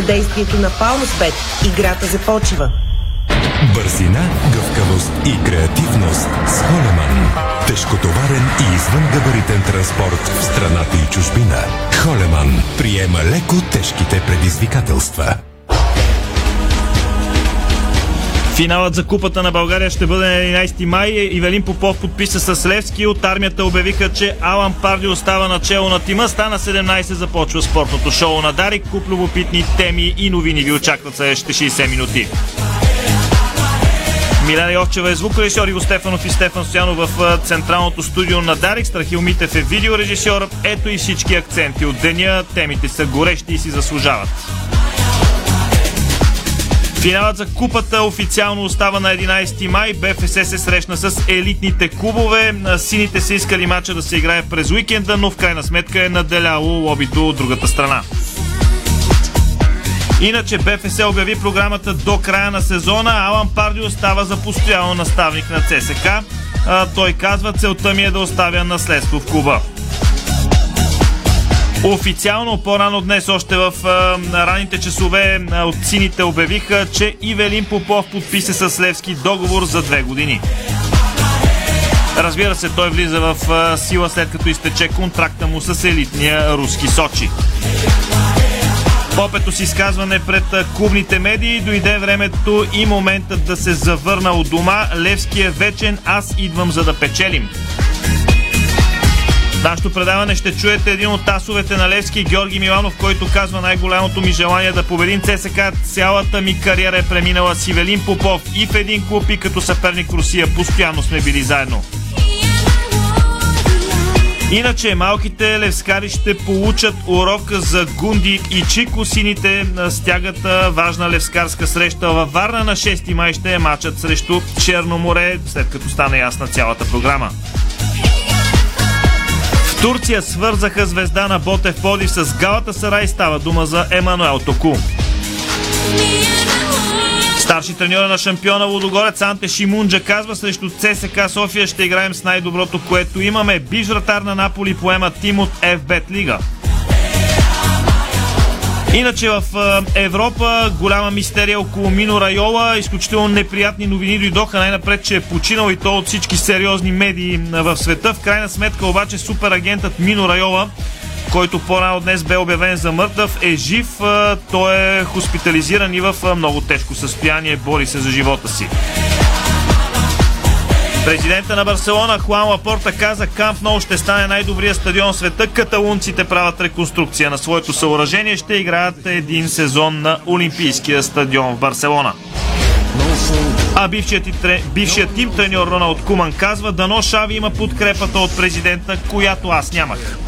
съдействието на Палмсбет. Играта започва. Бързина, гъвкавост и креативност с Холеман. Тежкотоварен и извънгабаритен транспорт в страната и чужбина. Холеман приема леко тежките предизвикателства. Финалът за Купата на България ще бъде на 11 май. Ивелин Попов подписа с Левски. От армията обявиха, че Алан Парди остава начало на тима. Стана 17, започва спортното шоу на Дарик. Куп любопитни теми и новини ви очакват следващите 60 минути. Милена Йовчева е звукорежисьор, Иво Стефанов и Стефан Стоянов в централното студио на Дарик. Страхил Митев е видеорежисьор. Ето и всички акценти от деня. Темите са горещи и си заслужават. Финалът за купата официално остава на 11 май. БФС се срещна с елитните клубове. Сините са искали мача да се играе през уикенда, но в крайна сметка е наделяло лобито от другата страна. Иначе БФС обяви програмата до края на сезона. Алан Парди остава за постоянно наставник на ЦСК. Той казва, целта ми е да оставя наследство в клуба. Официално по-рано днес, още в а, ранните часове а, от сините обявиха, че Ивелин Попов подписа с Левски договор за две години. Разбира се, той влиза в а, сила след като изтече контракта му с елитния руски Сочи. Попето си изказване пред клубните медии дойде времето и моментът да се завърна от дома. Левски е вечен, аз идвам за да печелим. В нашето предаване ще чуете един от тасовете на Левски, Георги Миланов, който казва най-голямото ми желание да победим ЦСК. Цялата ми кариера е преминала с Ивелин Попов и в един клуб и като съперник Русия. Постоянно сме били заедно. Иначе малките левскари ще получат урока за Гунди и Чико. Сините стягат важна левскарска среща във Варна на 6 май ще е матчът срещу Черно море, след като стане ясна цялата програма. Турция свързаха звезда на Ботев Подив с Галата Сарай. Става дума за Емануел Току. Старши треньор на шампиона Лудогорец Анте Шимунджа казва срещу ЦСК София ще играем с най-доброто, което имаме. Биш вратар на Наполи поема тим от FBET Лига. Иначе в Европа голяма мистерия около Мино Райола. Изключително неприятни новини дойдоха най-напред, че е починал и то от всички сериозни медии в света. В крайна сметка обаче суперагентът Мино Райола който по-рано днес бе обявен за мъртъв, е жив. Той е хоспитализиран и в много тежко състояние. Бори се за живота си. Президента на Барселона Хуан Лапорта каза Камп Ноу ще стане най-добрия стадион в света. Каталунците правят реконструкция на своето съоръжение. Ще играят един сезон на Олимпийския стадион в Барселона. А бившият, бившият тим треньор Роналд Куман казва Дано Шави има подкрепата от президента, която аз нямах.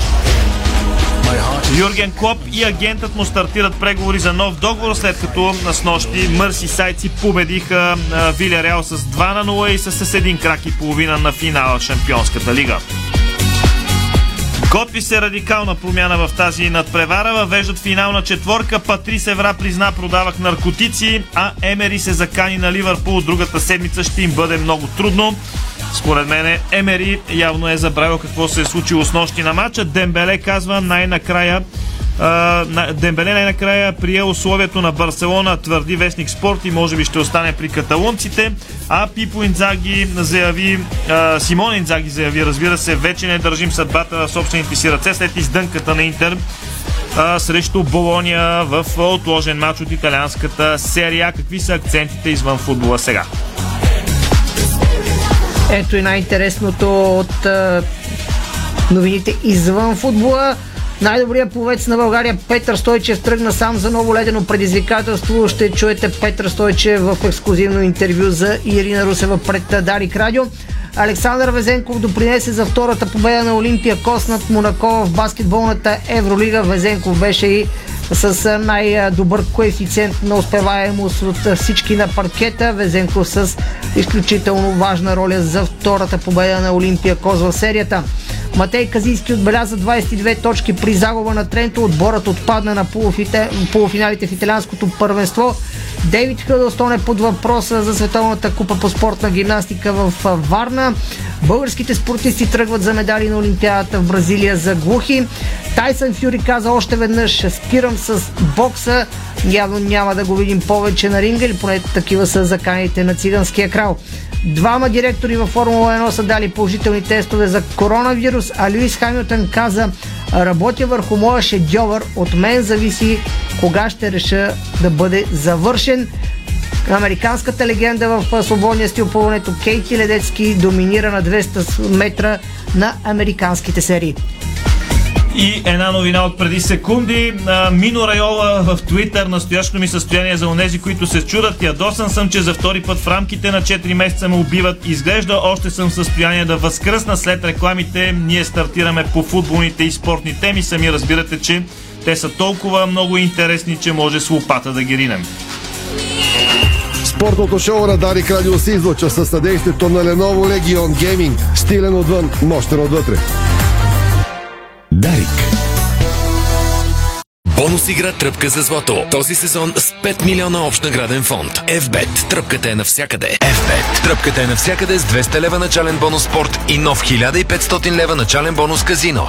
Юрген Клоп и агентът му стартират преговори за нов договор, след като на снощи Мърси Сайци победиха Вилярел с 2 на 0 и с един крак и половина на финала Шампионската лига. Готви се радикална промяна в тази надпревара. Въвеждат финална четворка. Патрис Евра призна продавах наркотици, а Емери се закани на Ливърпул. Другата седмица ще им бъде много трудно. Според мен Емери явно е забравил какво се е случило с нощи на матча. Дембеле казва най-накрая Дембеле най-накрая прие условието на Барселона, твърди вестник спорт и може би ще остане при каталунците. А Пипо Инзаги заяви, Симон Инзаги заяви, разбира се, вече не държим съдбата в собствените си ръце след издънката на Интер а, срещу Болония в отложен матч от италианската серия. Какви са акцентите извън футбола сега? Ето и най-интересното от новините извън футбола. Най-добрият пловец на България Петър Стойчев тръгна сам за ново ледено предизвикателство. Ще чуете Петър Стойчев в ексклюзивно интервю за Ирина Русева пред Дарик Радио. Александър Везенков допринесе за втората победа на Олимпия Кос над Монако в баскетболната Евролига. Везенков беше и с най-добър коефициент на успеваемост от всички на паркета. Везенков с изключително важна роля за втората победа на Олимпия Коз в серията. Матей Казийски отбеляза 22 точки при загуба на Тренто. Отборът отпадна на полуфиналите в италианското първенство Дейвид Хъдълстон е под въпроса за Световната купа по спортна гимнастика в Варна. Българските спортисти тръгват за медали на Олимпиадата в Бразилия за глухи. Тайсън Фюри каза още веднъж, спирам с бокса. Явно няма да го видим повече на ринга или поне такива са заканите на циганския крал. Двама директори във Формула 1 са дали положителни тестове за коронавирус, а Луис Хамилтън каза работя върху моя шедьовър, от мен зависи кога ще реша да бъде завършен. Американската легенда в свободния стил плуването Кейти Ледецки доминира на 200 метра на американските серии. И една новина от преди секунди. Мино Райола в Твитър. Настоящото ми състояние за онези, които се чудат. Ядосан съм, че за втори път в рамките на 4 месеца ме убиват. Изглежда още съм в състояние да възкръсна след рекламите. Ние стартираме по футболните и спортни теми. Сами разбирате, че те са толкова много интересни, че може с лопата да ги ринем. Спортното шоу Радари Радио се излъчва със съдействието на Lenovo Legion Gaming. Стилен отвън, мощен отвътре. Дарик. Бонус игра Тръпка за злато. Този сезон с 5 милиона общ награден фонд. FBET. Тръпката е навсякъде. FBET. Тръпката е навсякъде с 200 лева начален бонус спорт и нов 1500 лева начален бонус казино.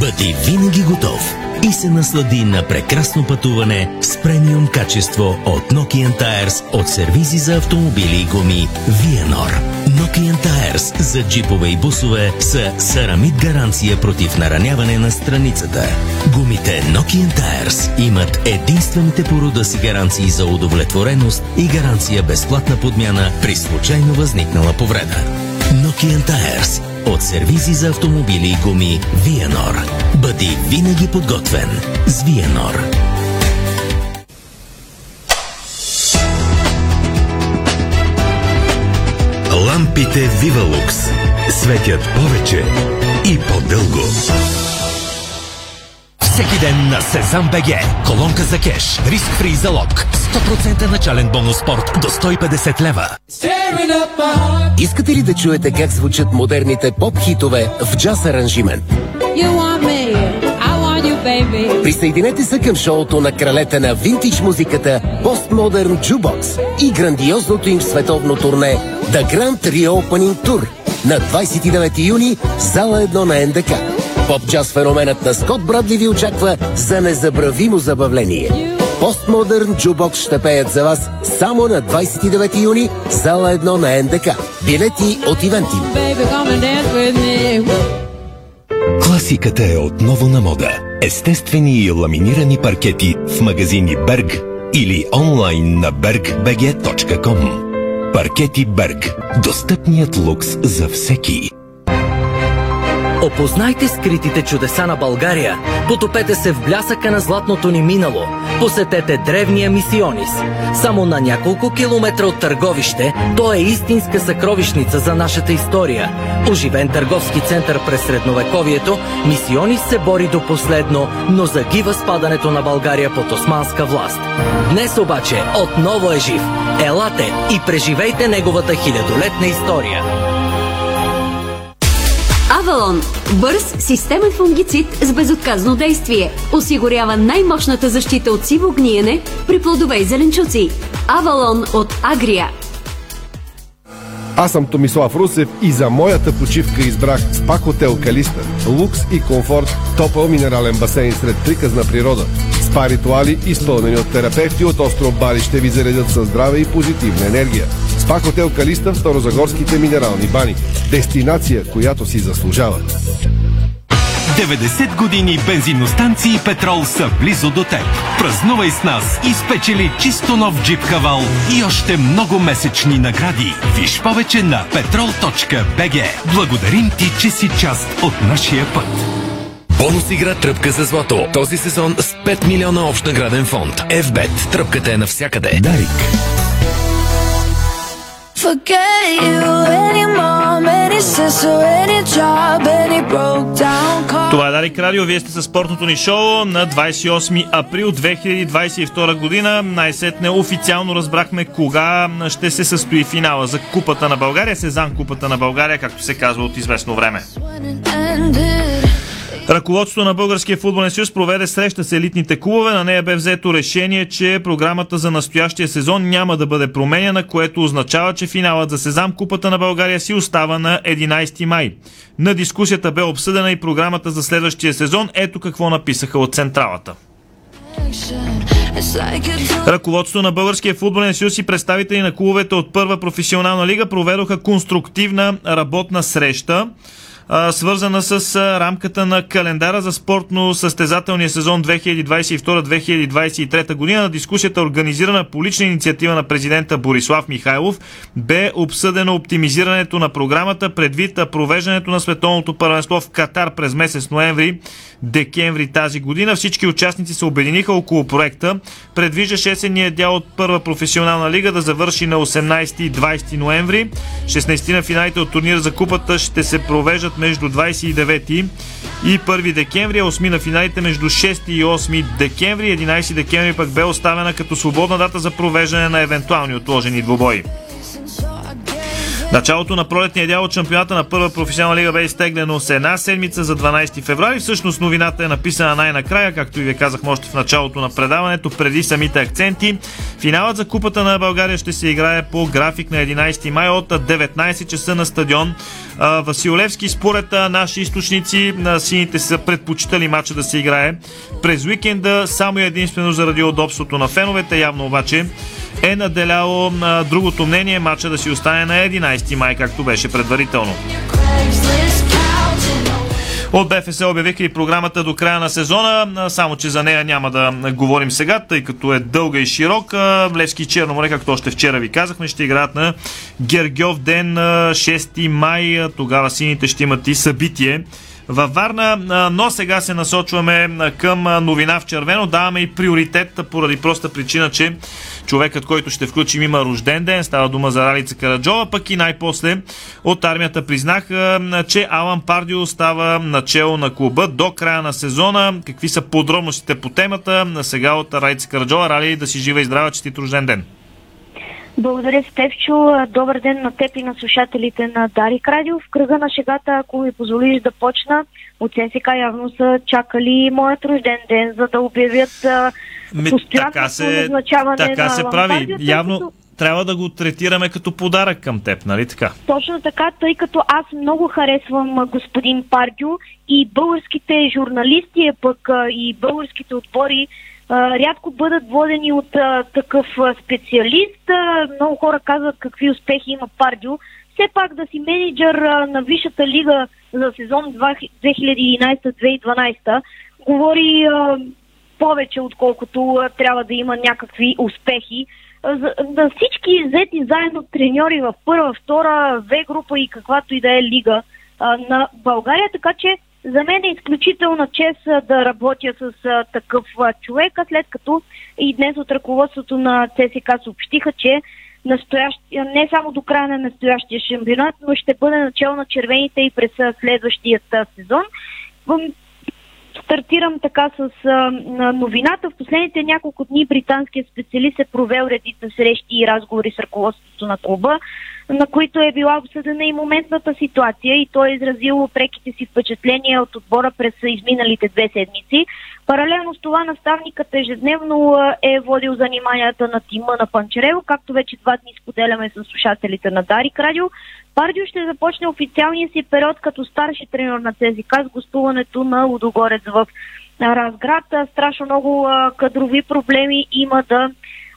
Бъди винаги готов и се наслади на прекрасно пътуване с премиум качество от Nokian Tires от сервизи за автомобили и гуми Vienor. Nokian Tires за джипове и бусове са сарамит гаранция против нараняване на страницата. Гумите Nokian Tires имат единствените по рода си гаранции за удовлетвореност и гаранция безплатна подмяна при случайно възникнала повреда. Nokian Tires от сервизи за автомобили и гуми Vienor. Бъди винаги подготвен с Vienor. Лампите Вивалукс светят повече и по-дълго. Всеки ден на Сезам БГ. Колонка за кеш. Риск фри залог. 100% начален бонус спорт до 150 лева. Искате ли да чуете как звучат модерните поп-хитове в джаз аранжимент? Присъединете се към шоуто на кралете на винтидж музиката Postmodern Jukebox и грандиозното им световно турне The Grand Reopening Tour на 29 юни зала 1 на НДК. Поп-джаз феноменът на Скот Брадли ви очаква за незабравимо забавление. Postmodern Jukebox ще пеят за вас само на 29 юни зала 1 на НДК. Билети от me. Класиката е отново на мода. Естествени и ламинирани паркети в магазини Берг или онлайн на bergbg.com. Паркети Берг. Достъпният лукс за всеки. Опознайте скритите чудеса на България. Потопете се в блясъка на златното ни минало. Посетете древния мисионис. Само на няколко километра от Търговище, то е истинска съкровищница за нашата история. Оживен търговски център през средновековието, мисионис се бори до последно, но загива спадането на България под османска власт. Днес обаче отново е жив. Елате и преживейте неговата хилядолетна история. Авалон – бърз системен фунгицид с безотказно действие. Осигурява най-мощната защита от сиво гниене при плодове и зеленчуци. Авалон от Агрия. Аз съм Томислав Русев и за моята почивка избрах СПА Хотел Калиста. Лукс и комфорт, топъл минерален басейн сред приказна природа. Спа ритуали, изпълнени от терапевти от остров Бали, ще ви заредят със здраве и позитивна енергия. СПА Хотел Калиста в Старозагорските минерални бани. Дестинация, която си заслужава. 90 години бензиностанции и петрол са близо до теб. Празнувай с нас и спечели чисто нов джип кавал и още много месечни награди. Виж повече на petrol.bg. Благодарим ти, че си част от нашия път. Бонус игра Тръпка за злато. Този сезон с 5 милиона общ награден фонд. FBET. Тръпката е навсякъде. Дарик. Forget you, any mom, any sister, any job, any broke down car. Това е Дарик Радио. Вие сте със спортното ни шоу на 28 април 2022 година. Най-сетне официално разбрахме кога ще се състои финала за Купата на България, Сезан Купата на България, както се казва от известно време. Ръководството на Българския футболен съюз проведе среща с елитните клубове. На нея бе взето решение, че програмата за настоящия сезон няма да бъде променена, което означава, че финалът за Сезам Купата на България си остава на 11 май. На дискусията бе обсъдена и програмата за следващия сезон. Ето какво написаха от Централата. Ръководството на Българския футболен съюз и представители на клубовете от първа професионална лига проведоха конструктивна работна среща свързана с рамката на календара за спортно-състезателния сезон 2022-2023 година. На дискусията, организирана по лична инициатива на президента Борислав Михайлов, бе обсъдено оптимизирането на програмата предвид провеждането на световното първенство в Катар през месец ноември декември тази година. Всички участници се обединиха около проекта. Предвиждаше есенния дял от първа професионална лига да завърши на 18 и 20 ноември. 16 на финалите от турнира за купата ще се провеждат между 29 и 1 декември, а 8 на финалите между 6 и 8 декември. 11 декември пък бе оставена като свободна дата за провеждане на евентуални отложени двубои. Началото на пролетния дял от шампионата на първа професионална лига бе изтеглено с една седмица за 12 февруари. Всъщност новината е написана най-накрая, както и ви казах още в началото на предаването, преди самите акценти. Финалът за Купата на България ще се играе по график на 11 май от 19 часа на стадион Василевски. Според наши източници, на сините са предпочитали матча да се играе през уикенда, само единствено заради удобството на феновете. Явно обаче е наделяло на другото мнение матча да си остане на 11 май, както беше предварително. От БФС обявиха и програмата до края на сезона, само че за нея няма да говорим сега, тъй като е дълга и широка. Левски и Черноморе, както още вчера ви казахме, ще играят на Гергьов ден 6 май. Тогава сините ще имат и събитие във Варна, но сега се насочваме към новина в червено. Даваме и приоритет поради проста причина, че човекът, който ще включим има рожден ден. Става дума за Ралица Караджова, пък и най-после от армията признаха, че Алан Пардио става начало на клуба до края на сезона. Какви са подробностите по темата? Сега от Ралица Караджова. Рали, да си жива и здрава, честит рожден ден! Благодаря, Стевчо. Добър ден на теб и на слушателите на Дарик Радио. В кръга на шегата, ако ми позволиш да почна, от ССК явно са чакали моят рожден ден, за да обявят Ми, така се, така се прави. Радио, Явно като... трябва да го третираме като подарък към теб, нали така? Точно така, тъй като аз много харесвам господин Пардио и българските журналисти, пък и българските отбори рядко бъдат водени от а, такъв специалист. А, много хора казват какви успехи има Пардио. Все пак да си менеджер а, на Висшата лига за сезон 2011-2012 говори а, повече, отколкото а, трябва да има някакви успехи. За, да всички взети заедно треньори в първа, втора, В група и каквато и да е лига а, на България, така че за мен е изключителна чест да работя с такъв човек, след като и днес от ръководството на ЦСК съобщиха, че настоящ... не само до края на настоящия шампионат, но ще бъде начало на червените и през следващият сезон. Стартирам така с а, новината. В последните няколко дни британският специалист е провел редица срещи и разговори с ръководството на клуба на които е била обсъдена и моментната ситуация и той е изразил преките си впечатления от отбора през изминалите две седмици. Паралелно с това наставникът ежедневно е водил заниманията на тима на Панчерево, както вече два дни споделяме с слушателите на Дарик Радио. Пардио ще започне официалния си период като старши тренер на ЦЗК с гостуването на Лудогорец в Разград. Страшно много кадрови проблеми има да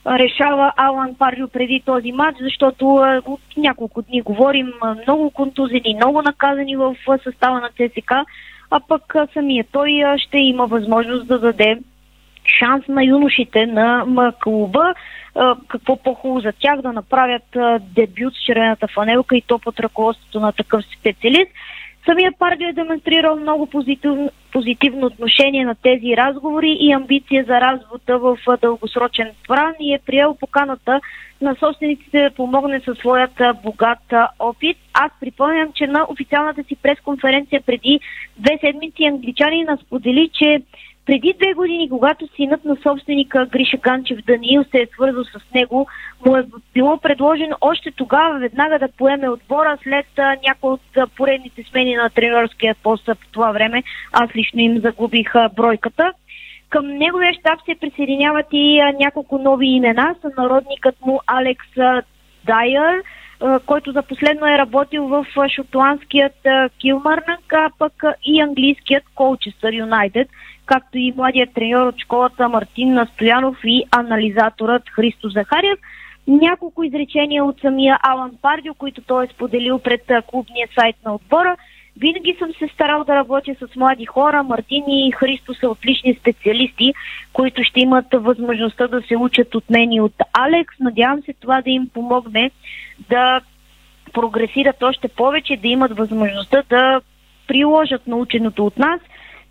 решава Алан Пардио преди този матч, защото от няколко дни говорим много контузени, много наказани в състава на ЦСК, а пък самия той ще има възможност да даде шанс на юношите на клуба. Какво по-хубаво за тях да направят дебют с червената фанелка и то под ръководството на такъв специалист. Самият Пардио е демонстрирал много позитивно, позитивно отношение на тези разговори и амбиция за развода в дългосрочен план и е приел поканата на собствениците да помогне със своят богат опит. Аз припомням, че на официалната си пресконференция преди две седмици англичанина сподели, че Преди две години, когато синът на собственика Гриша Ганчев Даниил се е свързал с него, му е било предложено още тогава веднага да поеме отбора след някои от поредните смени на тренерския пост по това време. Аз лично им загубих бройката. Към неговия щаб се присъединяват и няколко нови имена. Сънародникът му Алекс а, Дайер, който за последно е работил в шотландският Килмарнак, а пък и английският Колчестър Юнайтед, както и младият треньор от школата Мартин Настоянов и анализаторът Христо Захарев. Няколко изречения от самия Алан Пардио, които той е споделил пред клубния сайт на отбора. Винаги съм се старал да работя с млади хора. Мартин и Христо са отлични специалисти, които ще имат възможността да се учат от мен и от Алекс. Надявам се това да им помогне да прогресират още повече, да имат възможността да приложат наученото от нас.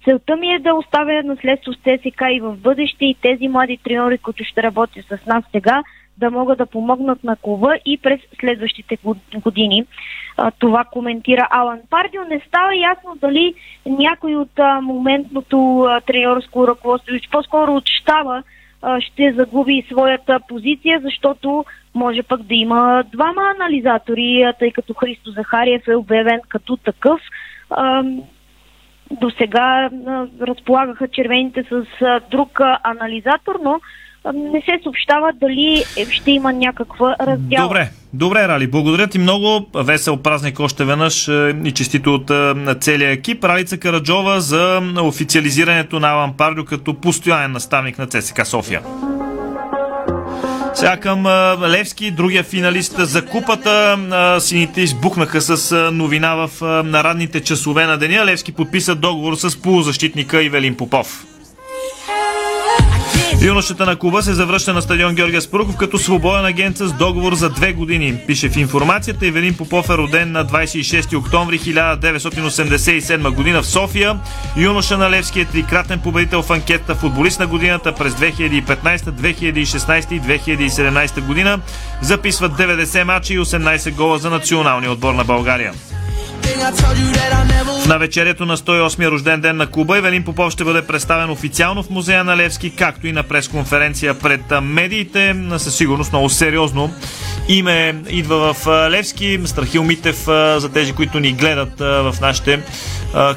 Целта ми е да оставя наследство с ЦСК и в бъдеще и тези млади треньори, които ще работят с нас сега, да могат да помогнат на клуба и през следващите години. Това коментира Алан Пардио. Не става ясно дали някой от моментното треньорско ръководство, по-скоро от щаба, ще загуби своята позиция, защото може пък да има двама анализатори, тъй като Христо Захариев е обявен като такъв. До сега разполагаха червените с друг анализатор, но не се съобщава дали е- ще има някаква раздяла. Добре, добре, Рали. Благодаря ти много. Весел празник още веднъж е, и честито от е, целия екип. Ралица Караджова за официализирането на Алан Пардио като постоянен наставник на ЦСКА София. Сега към Левски, другия финалист за купата. Сините избухнаха с новина в нарадните часове на деня. Левски подписа договор с полузащитника Ивелин Попов. Юношата на клуба се завръща на стадион Георгия Спаруков като свободен агент с договор за две години. Пише в информацията, Ивелин Попов е роден на 26 октомври 1987 година в София. Юноша на Левски е трикратен победител в анкета футболист на годината през 2015, 2016 и 2017 година. Записват 90 мача и 18 гола за националния отбор на България. В навечерието на 108-я рожден ден на клуба Ивелин Попов ще бъде представен официално в музея на Левски, както и на пресконференция пред медиите. Със сигурност много сериозно име идва в Левски. Страхил Митев, за тези, които ни гледат в нашите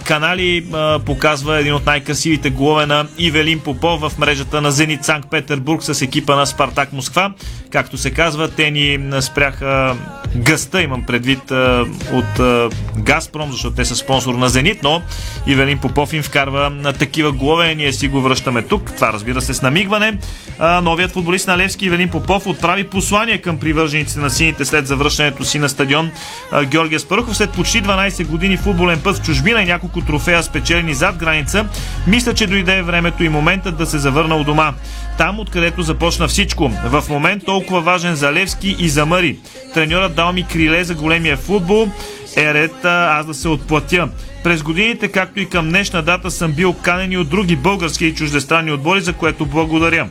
канали, показва един от най-красивите голове на Ивелин Попов в мрежата на Зенит Санкт Петербург с екипа на Спартак Москва. Както се казва, те ни спряха гъста, имам предвид от Газпром, защото те са спонсор на Зенит, но Ивелин Попов им вкарва на такива голове. Ние си го връщаме тук. Това разбира се с намигване. Новият футболист на Левски Ивелин Попов отправи послание към привържениците на сините след завръщането си на стадион Георгия Спарухов. След почти 12 години футболен път в чужбина и няколко трофея спечелени зад граница, мисля, че дойде времето и моментът да се завърна у дома. Там, откъдето започна всичко. В момент толкова важен за Левски и за Мъри. Треньорът дал ми криле за големия футбол е ред аз да се отплатя. През годините, както и към днешна дата, съм бил канен и от други български и чуждестранни отбори, за което благодаря.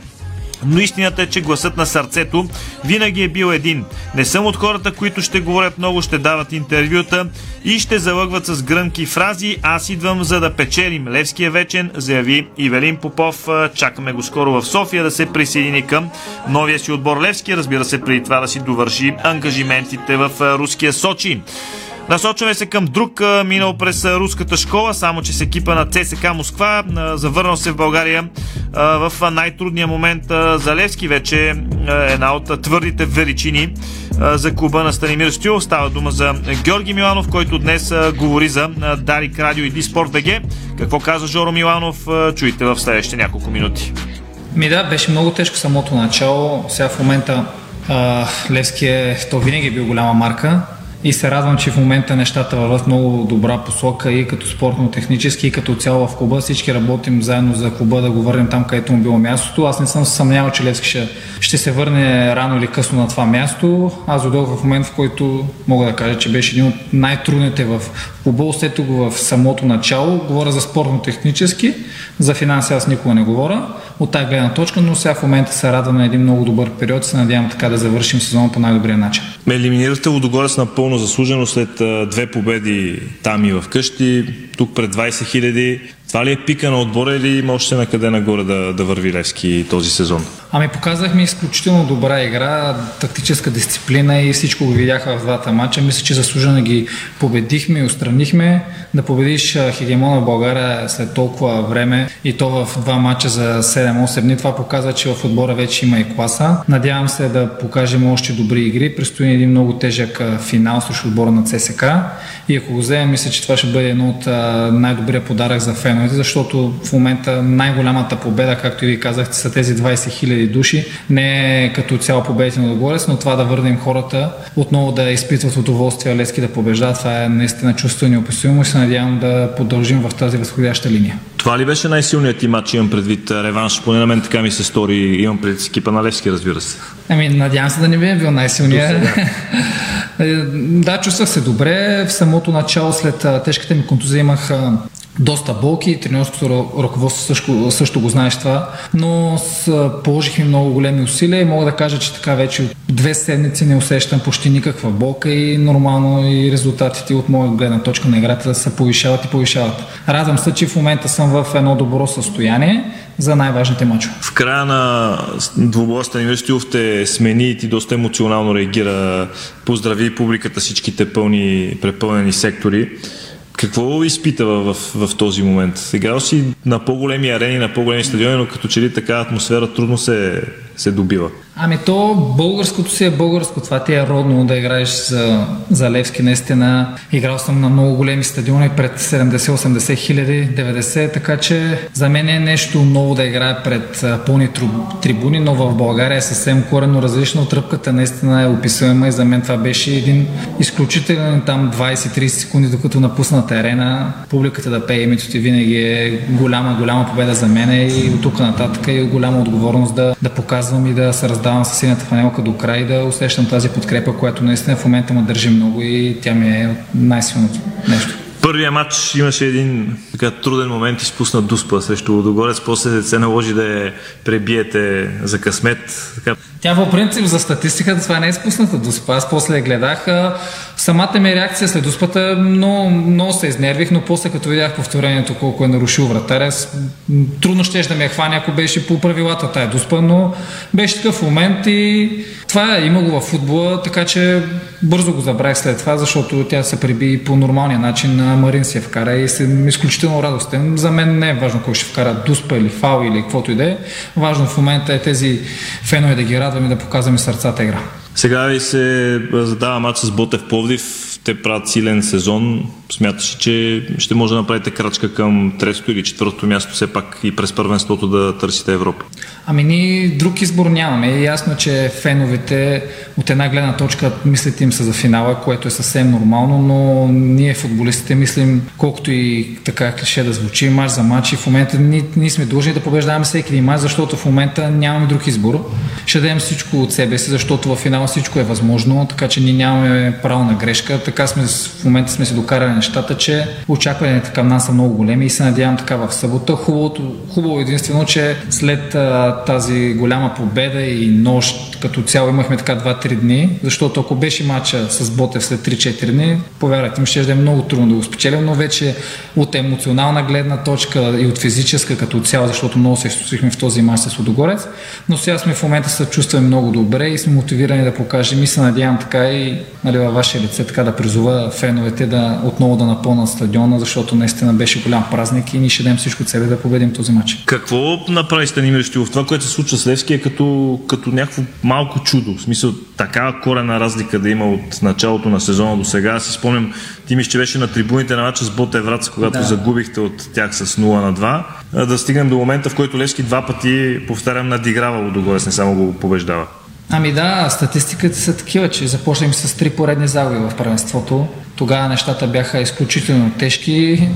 Но истината е, че гласът на сърцето винаги е бил един. Не съм от хората, които ще говорят много, ще дават интервюта и ще залъгват с гръмки фрази. Аз идвам за да печелим. Левски е вечен, заяви Ивелин Попов. Чакаме го скоро в София да се присъедини към новия си отбор Левски. Разбира се, преди това да си довърши ангажиментите в руския Сочи. Насочваме се към друг минал през руската школа, само че с екипа на ЦСК Москва завърнал се в България в най-трудния момент за Левски вече една от твърдите величини за клуба на Станимир Стюл. Става дума за Георги Миланов, който днес говори за Дарик Радио и Диспорт БГ. Какво каза Жоро Миланов? Чуйте в следващите няколко минути. Ми да, беше много тежко самото начало. Сега в момента а, Левски е, то винаги е бил голяма марка и се радвам, че в момента нещата върват много добра посока и като спортно-технически, и като цяло в клуба. Всички работим заедно за клуба да го върнем там, където му било мястото. Аз не съм съмнявал, че Левски ще, ще се върне рано или късно на това място. Аз дойдох в момент, в който мога да кажа, че беше един от най-трудните в клуба. Усетих го в самото начало. Говоря за спортно-технически, за финанси аз никога не говоря от тази гледна точка, но сега в момента се радва на един много добър период и се надявам така да завършим сезона по най-добрия начин. Ме елиминирате Лудогорец напълно заслужено след две победи там и в къщи, тук пред 20 хиляди. Това ли е пика на отбора или има още на къде нагоре да, да върви Левски този сезон? Ами показахме изключително добра игра, тактическа дисциплина и всичко го видяха в двата матча. Мисля, че заслужено ги победихме и устранихме. Да победиш хегемона в България след толкова време и то в два матча за 7-8 дни, това показва, че в отбора вече има и класа. Надявам се да покажем още добри игри. Престои един много тежък финал срещу отбора на ЦСК и ако го вземем, мисля, че това ще бъде едно от най-добрия подарък за феновете, защото в момента най-голямата победа, както и ви казахте, са тези 20 000 души. Не е като цяло победите на Догорец, но това да върнем хората отново да изпитват удоволствие Лески да побеждават, това е наистина чувство неописуемо и се надявам да продължим в тази възходяща линия. Това ли беше най-силният ти матч, имам предвид реванш? Поне на мен така ми се стори, имам предвид екипа на Левски, разбира се. Ами, надявам се да не би е бил най-силният. да, чувствах се добре. В самото начало, след тежката ми контузия, имах доста болки, тренерското ръководство също, също го знаеш това, но с, положихме много големи усилия и мога да кажа, че така вече две седмици не усещам почти никаква болка и нормално и резултатите от моя гледна точка на играта се повишават и повишават. Радвам се, че в момента съм в едно добро състояние за най-важните мачове. В края на двубоя Станимир Стилов те смени и ти доста емоционално реагира. Поздрави публиката всичките пълни, препълнени сектори. Какво изпитава в, в, в този момент? Играл си на по-големи арени, на по-големи стадиони, но като че ли така атмосфера трудно се, се добива. Ами то българското си е българско. Това ти е родно да играеш за, за Левски. Наистина играл съм на много големи стадиони пред 70-80 хиляди, 90, така че за мен е нещо ново да играя пред пълни трибуни, но в България е съвсем корено различно. Тръпката наистина е описуема и за мен това беше един изключителен там 20-30 секунди, докато напусна терена. Публиката да пее името ти винаги е голяма, голяма победа за мен и от тук нататък е голяма отговорност да, да показвам и да се раздавам оставам с синята фанелка до край да усещам тази подкрепа, която наистина в момента ме държи много и тя ми е най-силното нещо. Първия матч имаше един така труден момент, изпусна Дуспа срещу Лудогорец, после се наложи да я пребиете за късмет. Така. Тя по принцип за статистиката това не е изпусната Дуспа. Аз после я гледах. Самата ми реакция след Дуспата много, много се изнервих, но после като видях повторението колко е нарушил вратаря, трудно ще да ме хване, ако беше по правилата тая Дуспа, но беше такъв момент и това е има го в футбола, така че бързо го забравих след това, защото тя се приби по нормалния начин на Марин се вкара и съм изключително радостен. За мен не е важно кой ще вкара дуспа или фал или каквото и да е. Важно в момента е тези фенове да ги радваме, да показваме сърцата игра. Сега ви се задава матч с Ботев Пловдив. Те правят силен сезон. Смяташ, че ще може да направите крачка към третото или четвъртото място, все пак и през първенството да търсите Европа? Ами ние друг избор нямаме. Е ясно, че феновете от една гледна точка мислят им са за финала, което е съвсем нормално, но ние футболистите мислим, колкото и така клише да звучи, мач за мач и в момента ние, ние сме длъжни да побеждаваме всеки един мач, защото в момента нямаме друг избор. Ще дадем всичко от себе си, защото в всичко е възможно, така че ние нямаме право на грешка. Така сме в момента сме си докарали нещата, че очакванията към нас са много големи и се надявам така в събота. Хубавото, хубаво единствено, че след а, тази голяма победа и нощ като цяло имахме така 2-3 дни, защото ако беше матча с Ботев след 3-4 дни, повярвайте ми, ще е много трудно да го спечелим, но вече от емоционална гледна точка и от физическа като цяло, защото много се изтосихме в този матч с Лудогорец, но сега сме в момента се чувстваме много добре и сме мотивирани да покажем и се надявам така и нали, във ваше лице така да призова феновете да отново да напълнат стадиона, защото наистина беше голям празник и ние ще дадем всичко от себе да победим този матч. Какво направи Станимир в това, което се случва с Левски е като, като някакво малко чудо. В смисъл, такава корена разлика да има от началото на сезона до сега. Аз си спомням, ти ми ще беше на трибуните на матча с Боте Враца, когато да. загубихте от тях с 0 на 2. Да стигнем до момента, в който Левски два пъти, повтарям, надиграва Лудогорец, не само го побеждава. Ами да, статистиките са такива, че започнем с три поредни загуби в първенството. Тогава нещата бяха изключително тежки.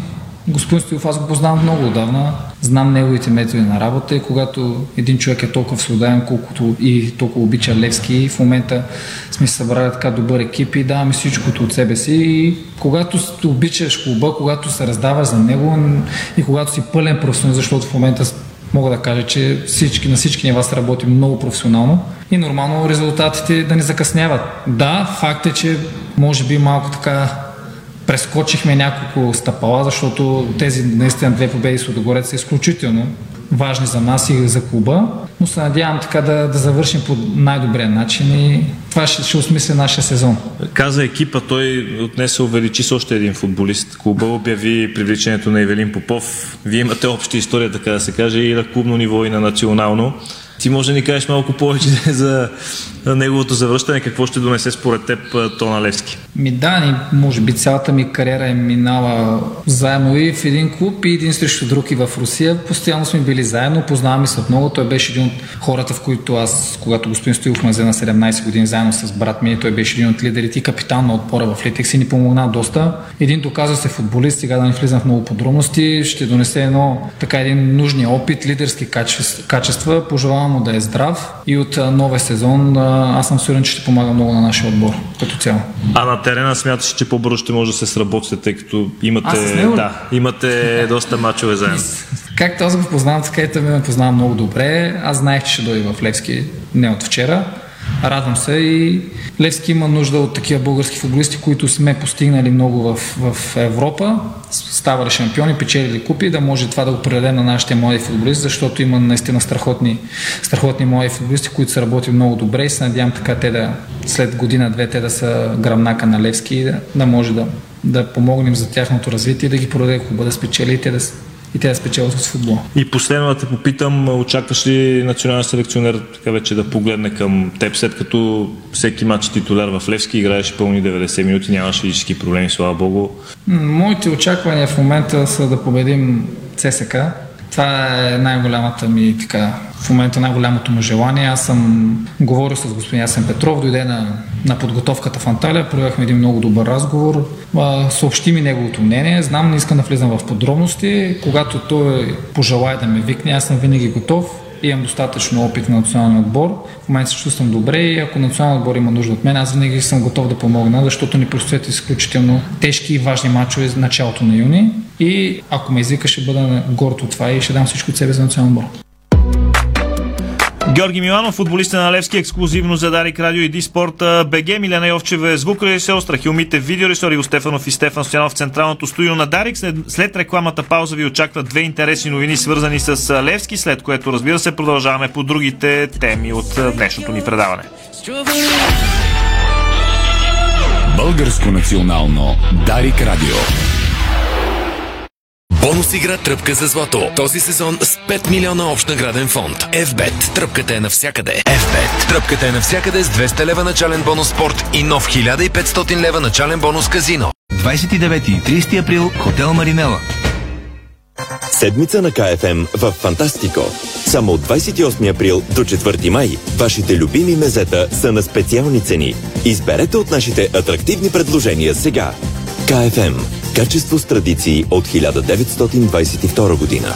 Господин Стоилов аз го познавам много отдавна. Знам неговите методи на работа и когато един човек е толкова свободен, колкото и толкова обича Левски, в момента сме се събрали така добър екип и даваме всичкото от себе си. И когато обичаш клуба, когато се раздаваш за него и когато си пълен професионал, защото в момента мога да кажа, че всички, на всички нива се работи много професионално и нормално резултатите да не закъсняват. Да, факт е, че може би малко така прескочихме няколко стъпала, защото тези наистина две победи с Лудогорец са изключително важни за нас и за клуба, но се надявам така да, да завършим по най-добрия начин и това ще, ще осмисля нашия сезон. Каза екипа, той отнесе се увеличи с още един футболист. Клуба обяви привличането на Евелин Попов. Вие имате обща история, така да се каже, и на клубно ниво, и на национално. Ти може да ни кажеш малко повече за неговото завръщане, какво ще донесе според теб Тона Левски? Ми да, ни, може би цялата ми кариера е минала заедно и в един клуб, и един срещу друг и в Русия. Постоянно сме били заедно, познаваме се много. Той беше един от хората, в които аз, когато господин Стоилов ме взе на 17 години заедно с брат ми, той беше един от лидерите и капитан на отпора в Литекс и ни помогна доста. Един доказа се футболист, сега да не влизам в много подробности, ще донесе едно така един нужния опит, лидерски качества. Пожелавам му да е здрав и от новия сезон аз съм сигурен, че ще помага много на нашия отбор като цяло. А на терена смяташ, че по-бързо ще може да се сработите, тъй като имате, да, имате доста мачове заедно. Както аз го познавам, така и ме познавам много добре. Аз знаех, че ще дойде в Левски не от вчера. Радвам се. И Левски има нужда от такива български футболисти, които сме постигнали много в, в Европа, ставали шампиони, печелили купи, да може това да го предадем на нашите млади футболисти, защото има наистина страхотни, страхотни млади футболисти, които са работили много добре и се надявам така те да след година-две те да са грамнака на Левски и да, да може да, да помогнем за тяхното развитие и да ги продаде клуба да спечели и те да и те да спечелят с футбол. И последно да те попитам, очакваш ли национален селекционер така вече да погледне към теб, след като всеки матч титуляр в Левски играеш пълни 90 минути, нямаш физически проблеми, слава богу? Моите очаквания в момента са да победим ЦСК. Това е най-голямата ми така в момента най-голямото му желание. Аз съм говорил с господин Ясен Петров, дойде на, на подготовката в Анталия, проведахме един много добър разговор, съобщи ми неговото мнение, знам, не искам да влизам в подробности, когато той пожелая да ме викне, аз съм винаги готов, имам достатъчно опит на националния отбор, в момента се чувствам добре и ако националният отбор има нужда от мен, аз винаги съм готов да помогна, защото ни предстоят изключително тежки и важни мачове в началото на юни. И ако ме извика, ще бъда горд от това и ще дам всичко от себе за национален отбор. Георги Миланов, футболиста на Левски, ексклюзивно за Дарик Радио и Диспорт. БГ, Милена Йовчева, звукорежисер, Страхилмите, видеорежисер Иго Стефанов и Стефан Стоянов в централното студио на Дарик. След, след рекламата пауза ви очакват две интересни новини, свързани с Левски, след което разбира се продължаваме по другите теми от днешното ни предаване. Българско национално Дарик Радио. Бонус игра Тръпка за злато. Този сезон с 5 милиона общ награден фонд. FBET. Тръпката е навсякъде. FBET. Тръпката е навсякъде с 200 лева начален бонус спорт и нов 1500 лева начален бонус казино. 29 и 30 април Хотел Маринела. Седмица на КФМ в Фантастико. Само от 28 април до 4 май вашите любими мезета са на специални цени. Изберете от нашите атрактивни предложения сега. КФМ. Качество с традиции от 1922 година.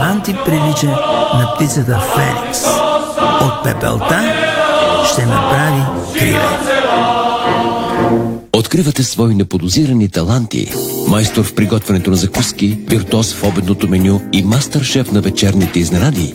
Аванти прилича на птицата Феникс. От пепелта ще направи криле. Откривате свои неподозирани таланти. Майстор в приготвянето на закуски, виртуоз в обедното меню и мастър-шеф на вечерните изненади.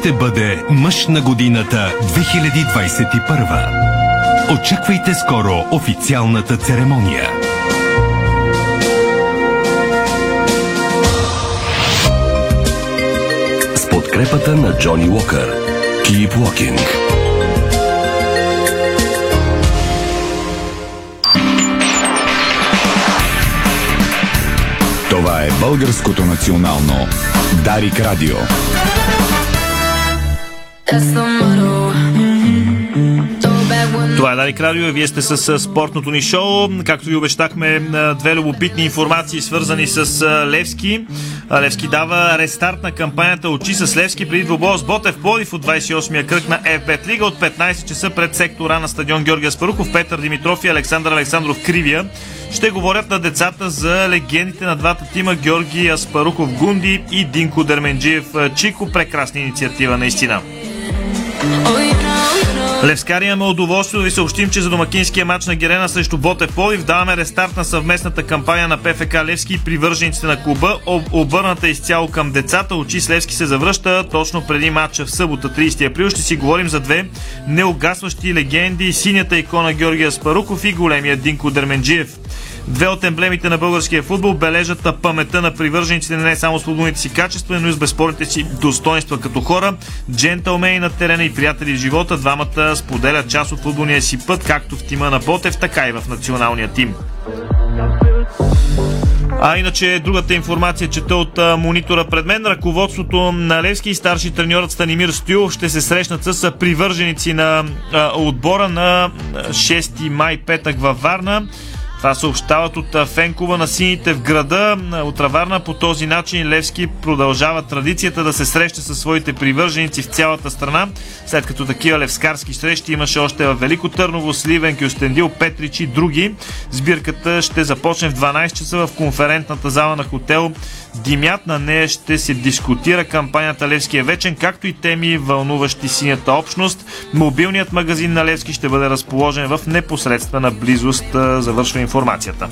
Ще бъде мъж на годината 2021? Очаквайте скоро официалната церемония. С подкрепата на Джони Уокър. Keep Walking. Това е българското национално Дарик Радио. Това е Дарик Радио и вие сте с спортното ни шоу. Както ви обещахме, две любопитни информации свързани с Левски. Левски дава рестарт на кампанията Очи с Левски преди двобоя с Ботев Плодив от 28-я кръг на FBET Лига от 15 часа пред сектора на стадион Георгия Спарухов, Петър Димитров и Александър Александров Кривия. Ще говорят на децата за легендите на двата тима Георги Аспарухов Гунди и Динко Дерменджиев Чико. Прекрасна инициатива, наистина. Левскари имаме удоволствие да ви съобщим, че за домакинския матч на Герена срещу Ботев Пловдив даваме рестарт на съвместната кампания на ПФК Левски и привържениците на клуба. Обърната изцяло към децата, очи с Левски се завръща точно преди матча в събота 30 април. Ще си говорим за две неугасващи легенди, синята икона Георгия Спаруков и големия Динко Дерменджиев. Две от емблемите на българския футбол бележат паметта на привържениците не само с футболните си качества, но и с безспорните си достоинства като хора, джентълмени на терена и приятели в живота. Двамата споделят част от футболния си път, както в тима на Ботев, така и в националния тим. А иначе другата информация чета от монитора пред мен. Ръководството на Левски и старши треньорът Станимир Стоилов ще се срещнат с привърженици на отбора на 6 май петък във Варна. Това съобщават от фенкова на сините в града. От Раварна по този начин Левски продължава традицията да се среща със своите привърженици в цялата страна, след като такива левскарски срещи имаше още в Велико Търново, Сливен, Кюстендил, Петрич и други. Сбирката ще започне в 12 часа в конферентната зала на хотел Димят. На нея ще се дискутира кампанията Левски е вечен, както и теми вълнуващи синята общност. Мобилният магазин на Левски ще бъде разположен в непосредствена близост. Завършва информацията.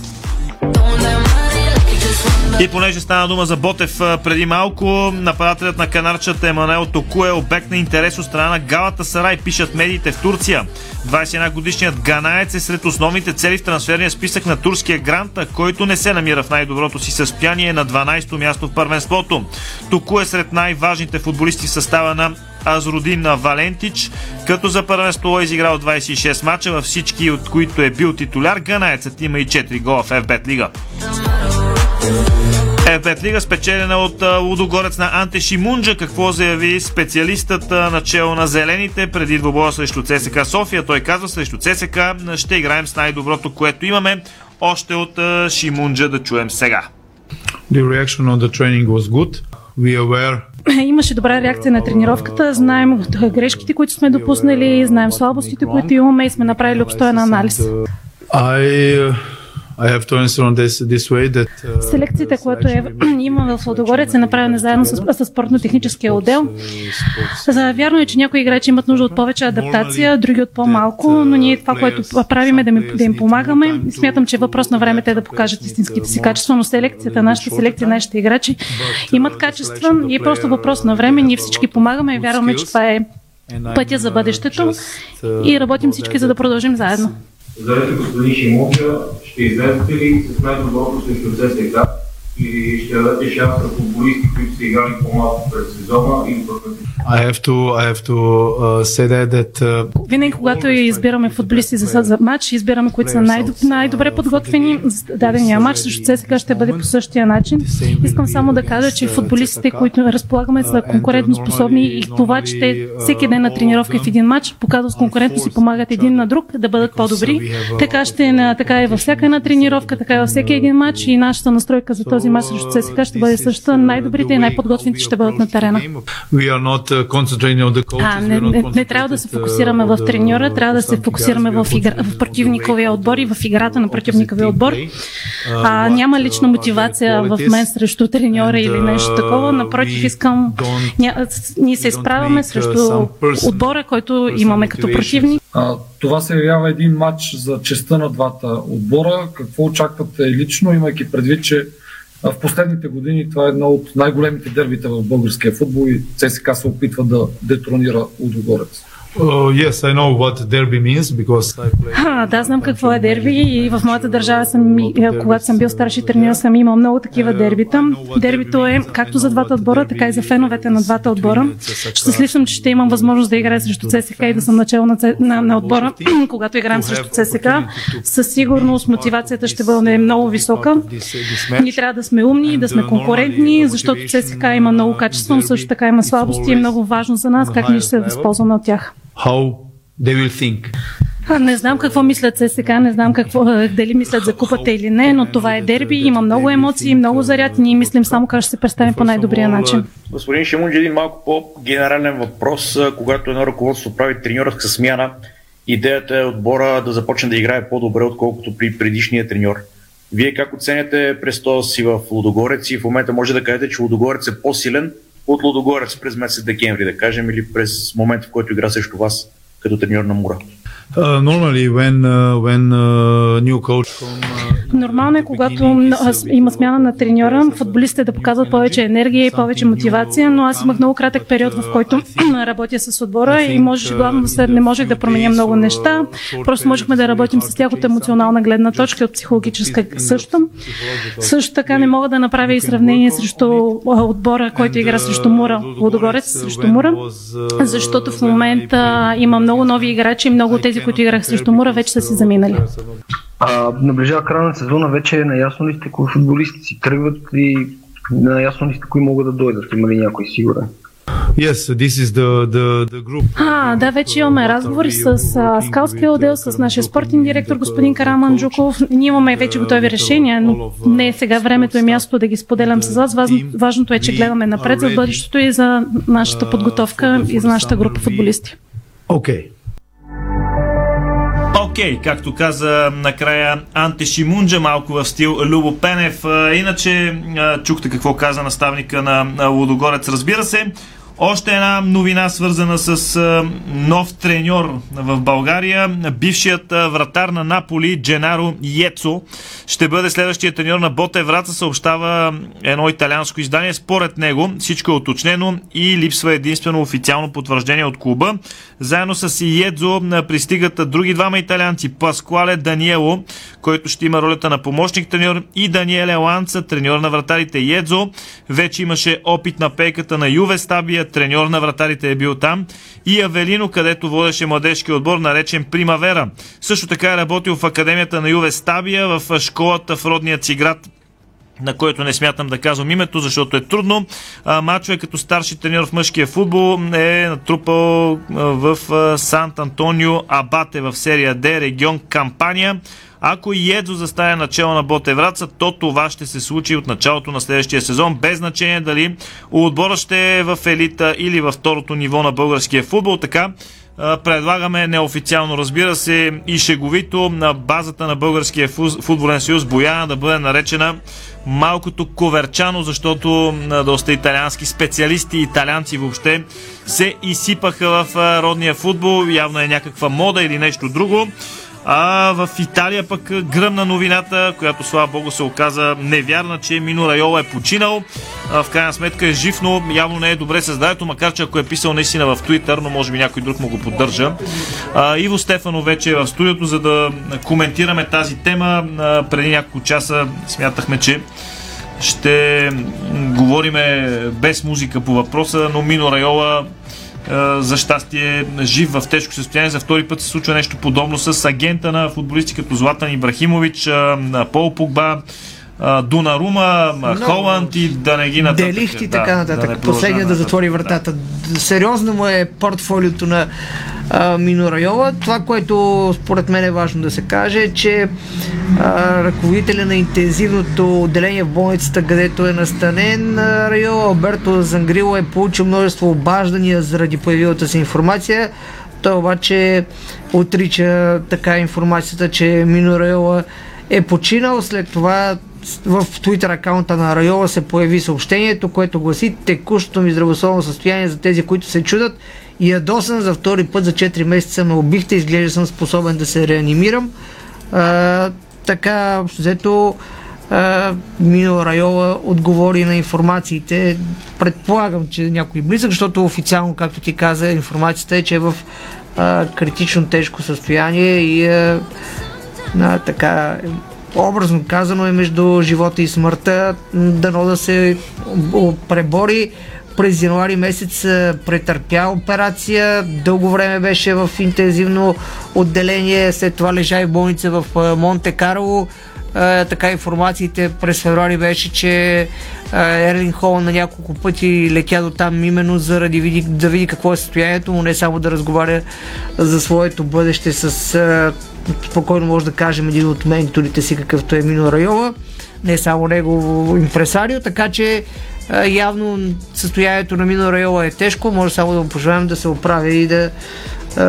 И понеже стана дума за Ботев преди малко, нападателят на канарчата Емануел Току е обект на интерес от страна на Галата Сарай, пишат медиите в Турция. 21 годишният ганаец е сред основните цели в трансферния списък на турския грант, който не се намира в най-доброто си състояние на 12-то място в първенството. Току е сред най-важните футболисти в състава на Азрудин Валентич, като за първенство е изиграл 26 мача, във всички от които е бил титуляр. Ганаецът има и 4 гола в FBET Лига. F5 лига спечелена от Лудогорец на Анте Шимунджа. Какво заяви специалистът начало на зелените преди двобоя срещу ЦСК София? Той казва срещу ЦСК ще играем с най-доброто, което имаме. Още от Шимунджа да чуем сега. The reaction on the training was good. We were Имаше добра реакция на тренировката, знаем грешките, които сме допуснали, знаем слабостите, които имаме и сме направили обстоен анализ. I I have to answer on this, this way that, uh, Селекцията, която е, има в Лодогорец, е направена заедно с, с спортно-техническия отдел. За, вярно е, че някои играчи имат нужда от повече адаптация, други от по-малко, но ние това, което правиме да, ми, да им помагаме, смятам, че е въпрос на време те да покажат истинските си качества, но селекцията, нашата селекция, нашите играчи имат качества и е просто въпрос на време. Ние всички помагаме и вярваме, че това е пътя за бъдещето и работим всички, за да продължим заедно. Здравейте, господин Шимовча. Ще излезете ли с най-доброто срещу ЦСКА или ще дадете шанс на футболисти, които са играли по-малко през сезона или I have to I have to uh, say that that uh, Винаги, когато избираме футболисти за, за матч, избираме които са най- най-добре подготвени за дадения матч, защото сега ще бъде по същия начин. Искам само да кажа, че футболистите, които разполагаме, са конкурентно способни и това, че те всеки ден на тренировка и в един матч показват конкурентност и помагат един на друг да бъдат по-добри. Така ще е така е във всяка една тренировка, така е във всеки един матч и нашата настройка за този матч срещу ЦСКА ще бъде същата. Най-добрите и най-подготвените ще бъдат на терена. uh. А, не, не, не трябва да се the- фокусираме в треньора, трябва да се фокусираме в, игра, в противниковия отбор и в играта на противниковия отбор. Uh, А, няма uh, лична мотивация в мен срещу треньора или нещо uh, такова. Напротив, искам. Ня, ние се изправяме uh, срещу отбора, който имаме като противник. А, това се явява един матч за честа на двата отбора. Какво очаквате лично, имайки предвид, че в последните години това е едно от най-големите дербита в българския футбол и ЦСКА се опитва да детронира Лудогорец. Uh, yes, I know what derby means because I play. А, да, знам какво е дерби и в моята държава съм, е, когато съм бил старши треньор, съм имал много такива дербита. Дербито е както за двата отбора, така и за феновете на двата отбора. Щастлив съм, че ще имам възможност да играя срещу ЦСКА и да съм начало на, на, на отбора, когато играем срещу ЦСКА. Със сигурност мотивацията ще бъде много висока. Ние трябва да сме умни, да сме конкурентни, защото ЦСКА има много качество, но също така има слабости и е много важно за нас как ние ще се възползваме от тях. How they will think. Не знам какво мислят ЦСКА, не знам какво, дали мислят за купата или не, но това е дерби, има много емоции, много заряд и ние мислим само как ще се представим по най-добрия начин. Господин Шимунджи, един малко по-генерален въпрос. Когато едно ръководство прави треньорска смяна, идеята е отбора да започне да играе по-добре, отколкото при предишния треньор. Вие как оценяте престоя си в Лудогорец и в момента може да кажете, че Лудогорец е по-силен от Лудогорец през месец декември, да кажем, или през момента, в който игра срещу вас като треньор на Мура? Uh, normally, when uh, when uh, new coach come, uh, Нормално е, когато има смяна на треньора, футболистите да показват повече енергия и повече мотивация, но аз имах много кратък период, в който работя с отбора и можеше главно не можех да променя много неща. Просто можехме да работим с тях от емоционална гледна точка, от психологическа също. Също така не мога да направя и сравнение срещу отбора, който игра срещу Мура, Лудогорец срещу Мура, защото в момента има много нови играчи и много от тези, които играх срещу Мура, вече са си заминали. А, наближава края на сезона, вече наясно ли сте кои футболисти си тръгват и наясно ли сте кои могат да дойдат? Има ли някой сигурен? yes, this is the the, the group. А, да, вече имаме разговори с скалския отдел, с нашия спортен директор господин Караман Джуков. Ние имаме вече готови решения, но не е сега времето и място да ги споделям с вас. Важно, важното е, че гледаме напред за бъдещето и за нашата подготовка и за нашата група футболисти. Okay. Окей, okay, както каза накрая Анте Шимунджа, малко в стил Любо Пенев. Иначе чухте какво каза наставника на на Лудогорец, разбира се. Още една новина, свързана с нов треньор в България. Бившият вратар на Наполи, Дженаро Йецо, ще бъде следващия треньор на Боте Враца, съобщава едно италианско издание. Според него всичко е уточнено и липсва единствено официално потвърждение от клуба. Заедно с Йедзо а, пристигат други двама италианци. Паскуале Даниело, който ще има ролята на помощник треньор и Даниеле Ланца, треньор на вратарите Йедзо. Вече имаше опит на пейката на Юве Стабия, треньор на вратарите е бил там. И Авелино, където водеше младежки отбор, наречен Примавера. Също така е работил в академията на Юве Стабия, в школата в родния си град на който не смятам да казвам името, защото е трудно. Мачо е като старши треньор в мъжкия футбол, е натрупал в Сант Антонио Абате в серия Д, регион Кампания. Ако и Едзо застане начало на Боте Враца, то това ще се случи от началото на следващия сезон, без значение дали отбора ще е в елита или във второто ниво на българския футбол. Така, предлагаме неофициално, разбира се, и шеговито на базата на Българския футболен съюз Бояна да бъде наречена малкото коверчано, защото доста италиански специалисти италианци въобще се изсипаха в родния футбол. Явно е някаква мода или нещо друго. А в Италия пък гръмна новината, която слава богу се оказа невярна, че Мино Райола е починал. А, в крайна сметка е жив, но явно не е добре създанието, макар че ако е писал наистина в Twitter, но може би някой друг му го поддържа. А, Иво Стефано вече е в студиото, за да коментираме тази тема. А, преди няколко часа смятахме, че ще говориме без музика по въпроса, но Мино Райола за щастие жив в тежко състояние. За втори път се случва нещо подобно с агента на футболисти като Златан Ибрахимович, Пол Погба, Дунарума, Холанд и да не ги нататък. Делихт и така нататък. Да Последния да затвори вратата. Да. Сериозно му е портфолиото на а, Мино Райола. Това, което според мен е важно да се каже, е, че а, ръководителя на интензивното отделение в болницата, където е настанен, Райола Алберто Зангрило е получил множество обаждания заради появилата си информация. Той обаче отрича така информацията, че Мино Райола е починал. След това в Twitter акаунта на Райола се появи съобщението, което гласи текущото ми здравословно състояние за тези, които се чудат. Ядосан за втори път за 4 месеца ме убихте, изглежда съм способен да се реанимирам. А, така, взето, Мино Райола отговори на информациите. Предполагам, че някой близък, защото официално, както ти каза, информацията е, че е в а, критично тежко състояние и а, а, така образно казано е между живота и смъртта, дано да се пребори. През януари месец претърпя операция, дълго време беше в интензивно отделение, след това лежа и в болница в Монте Карло. така информациите през февруари беше, че Ерлин Хол на няколко пъти летя до там именно заради да види какво е състоянието му, не само да разговаря за своето бъдеще с спокойно може да кажем един от менторите си, какъвто е Мино Райова, не само него импресарио, така че явно състоянието на Мино Райова е тежко, може само да му пожелаем да се оправи и да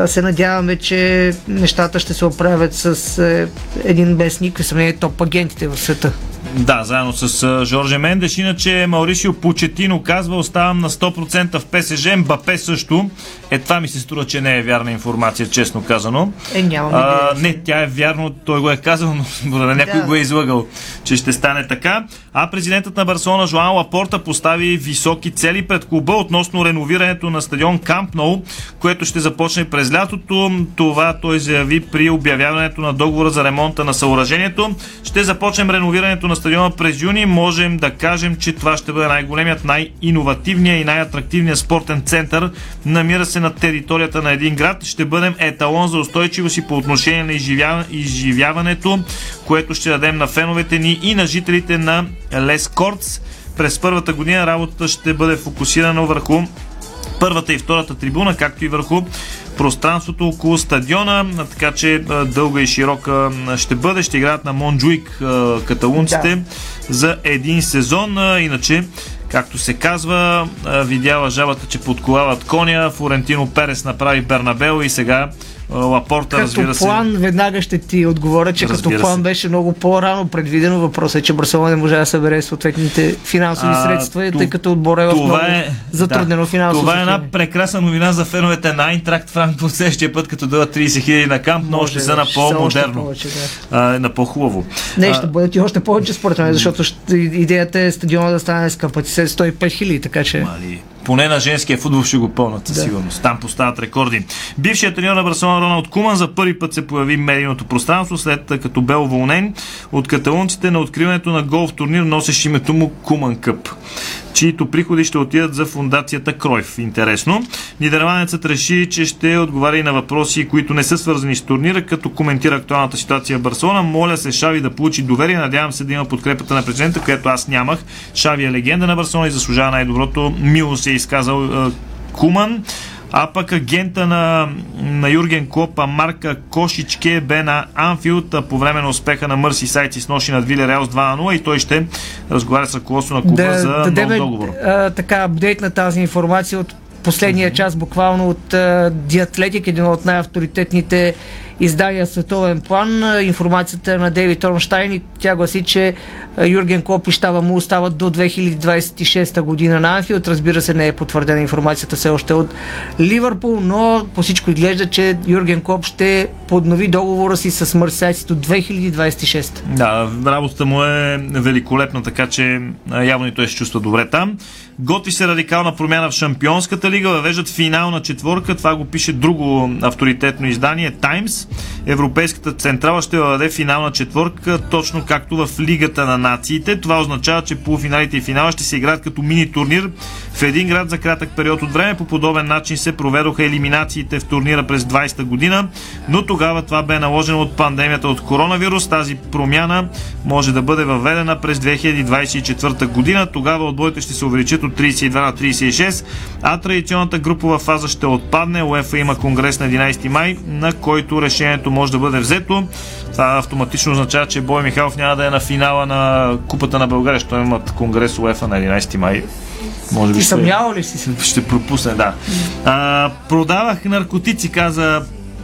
се надяваме, че нещата ще се оправят с един без никакви съмнения топ агентите в света. Да, заедно с Жорже Мендеш. Иначе Маурисио Почетино казва, оставам на 100% в ПСЖ, Мбапе също. Е, това ми се струва, че не е вярна информация, честно казано. Е, нямам а, Не, тя е вярно, той го е казал, но да някой да. го е излъгал, че ще стане така. А президентът на Барселона Жоан Лапорта постави високи цели пред клуба относно реновирането на стадион Камп Ноу, което ще започне през лятото. Това той заяви при обявяването на договора за ремонта на съоръжението. Ще започнем реновирането на стадиона през юни. Можем да кажем, че това ще бъде най-големият, най-инновативният и най-атрактивният спортен център. Намира се на територията на един град. Ще бъдем еталон за устойчивост и по отношение на изживяването, което ще дадем на феновете ни и на жителите на Лес Кортс. През първата година работата ще бъде фокусирана върху първата и втората трибуна, както и върху пространството около стадиона, така че дълга и широка ще бъде. Ще играят на Монджуик каталунците да. за един сезон. Иначе Както се казва, видяла жабата, че подковават коня. Флорентино Перес направи Бернабел и сега Лапорта, като разбира се. план, веднага ще ти отговоря, че разбира като план се. беше много по-рано предвидено. Въпросът е, че Барселона не може да събере съответните финансови а, средства, тъй като отбора е в много е, затруднено да, финансово. Това е една прекрасна новина за феновете на Айнтракт Франкфурт следващия път, като дадат 30 хиляди на камп, но ще са на по-модерно. Повече, да. а, на по-хубаво. Не, ще бъдат и още повече според мен, защото идеята е стадиона да стане с капацитет 105 хиляди, така че... Мали поне на женския футбол ще го пълнат със да. сигурност. Там поставят рекорди. Бившият треньор на Барселона Роналд Куман за първи път се появи в медийното пространство, след като бе уволнен от каталунците на откриването на голф турнир, носещ името му Куман Къп чието приходи ще отидат за фундацията Кройф. Интересно. Нидерландецът реши, че ще отговаря и на въпроси, които не са свързани с турнира, като коментира актуалната ситуация в Барселона. Моля се Шави да получи доверие. Надявам се да има подкрепата на президента, която аз нямах. Шави е легенда на Барселона и заслужава най-доброто. Мило се изказал е, Куман. А пък агента на, на Юрген Клоп, Марка Кошичке, бе на Анфилд по време на успеха на Мърси Сайти с ноши над Виле Реал с 2 на 0 и той ще разговаря с ръководство на клуба да, за да нов договор. А, така, апдейт на тази информация от последния час, буквално от Диатлетик, един от най-авторитетните издания световен план. Информацията на Дейвид Орнштайн и тя гласи, че Юрген Клоп и щаба му остават до 2026 година на Анфилд. Разбира се, не е потвърдена информацията все още от Ливърпул, но по всичко изглежда, че Юрген Клоп ще поднови договора си с Марсайси до 2026. Да, работата му е великолепна, така че явно и той се чувства добре там. Готви се радикална промяна в Шампионската лига, въвеждат финална четворка, това го пише друго авторитетно издание, Times Европейската централа ще въведе финална четвърка, точно както в Лигата на нациите. Това означава, че полуфиналите и финала ще се играят като мини турнир в един град за кратък период от време. По подобен начин се проведоха елиминациите в турнира през 20-та година, но тогава това бе наложено от пандемията от коронавирус. Тази промяна може да бъде въведена през 2024 година. Тогава отборите ще се увеличат от 32 на 36, а традиционната групова фаза ще отпадне. УЕФА има конгрес на 11 май, на който решението може да бъде взето. Това автоматично означава, че Бой Михайлов няма да е на финала на Купата на България, защото имат конгрес УЕФА на 11 май. Може би Ти ще, ли си? ще пропусне, да. А, продавах наркотици, каза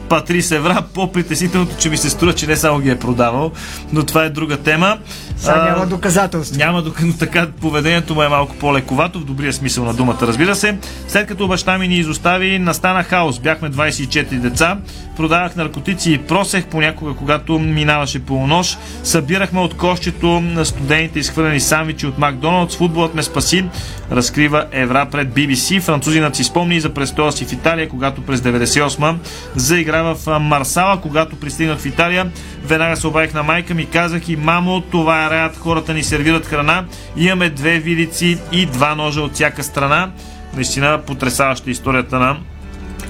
Патрис Евра. По-притеснителното, че ми се струва, че не само ги е продавал, но това е друга тема. Сега А, няма доказателство. няма док- но така поведението му е малко по-лековато, в добрия смисъл на думата, разбира се. След като баща ми ни изостави, настана хаос. Бяхме 24 деца, продавах наркотици и просех понякога, когато минаваше по нощ. Събирахме от кощето на студените изхвърлени сандвичи от Макдоналдс. Футболът ме спаси, разкрива Евра пред BBC. Французинът си спомни за престоя си в Италия, когато през 98 заигра в а, Марсала. Когато пристигнах в Италия, веднага се обадих на майка ми, казах и мамо, това е раят, хората ни сервират храна. Имаме две вилици и два ножа от всяка страна. Наистина потрясаваща историята на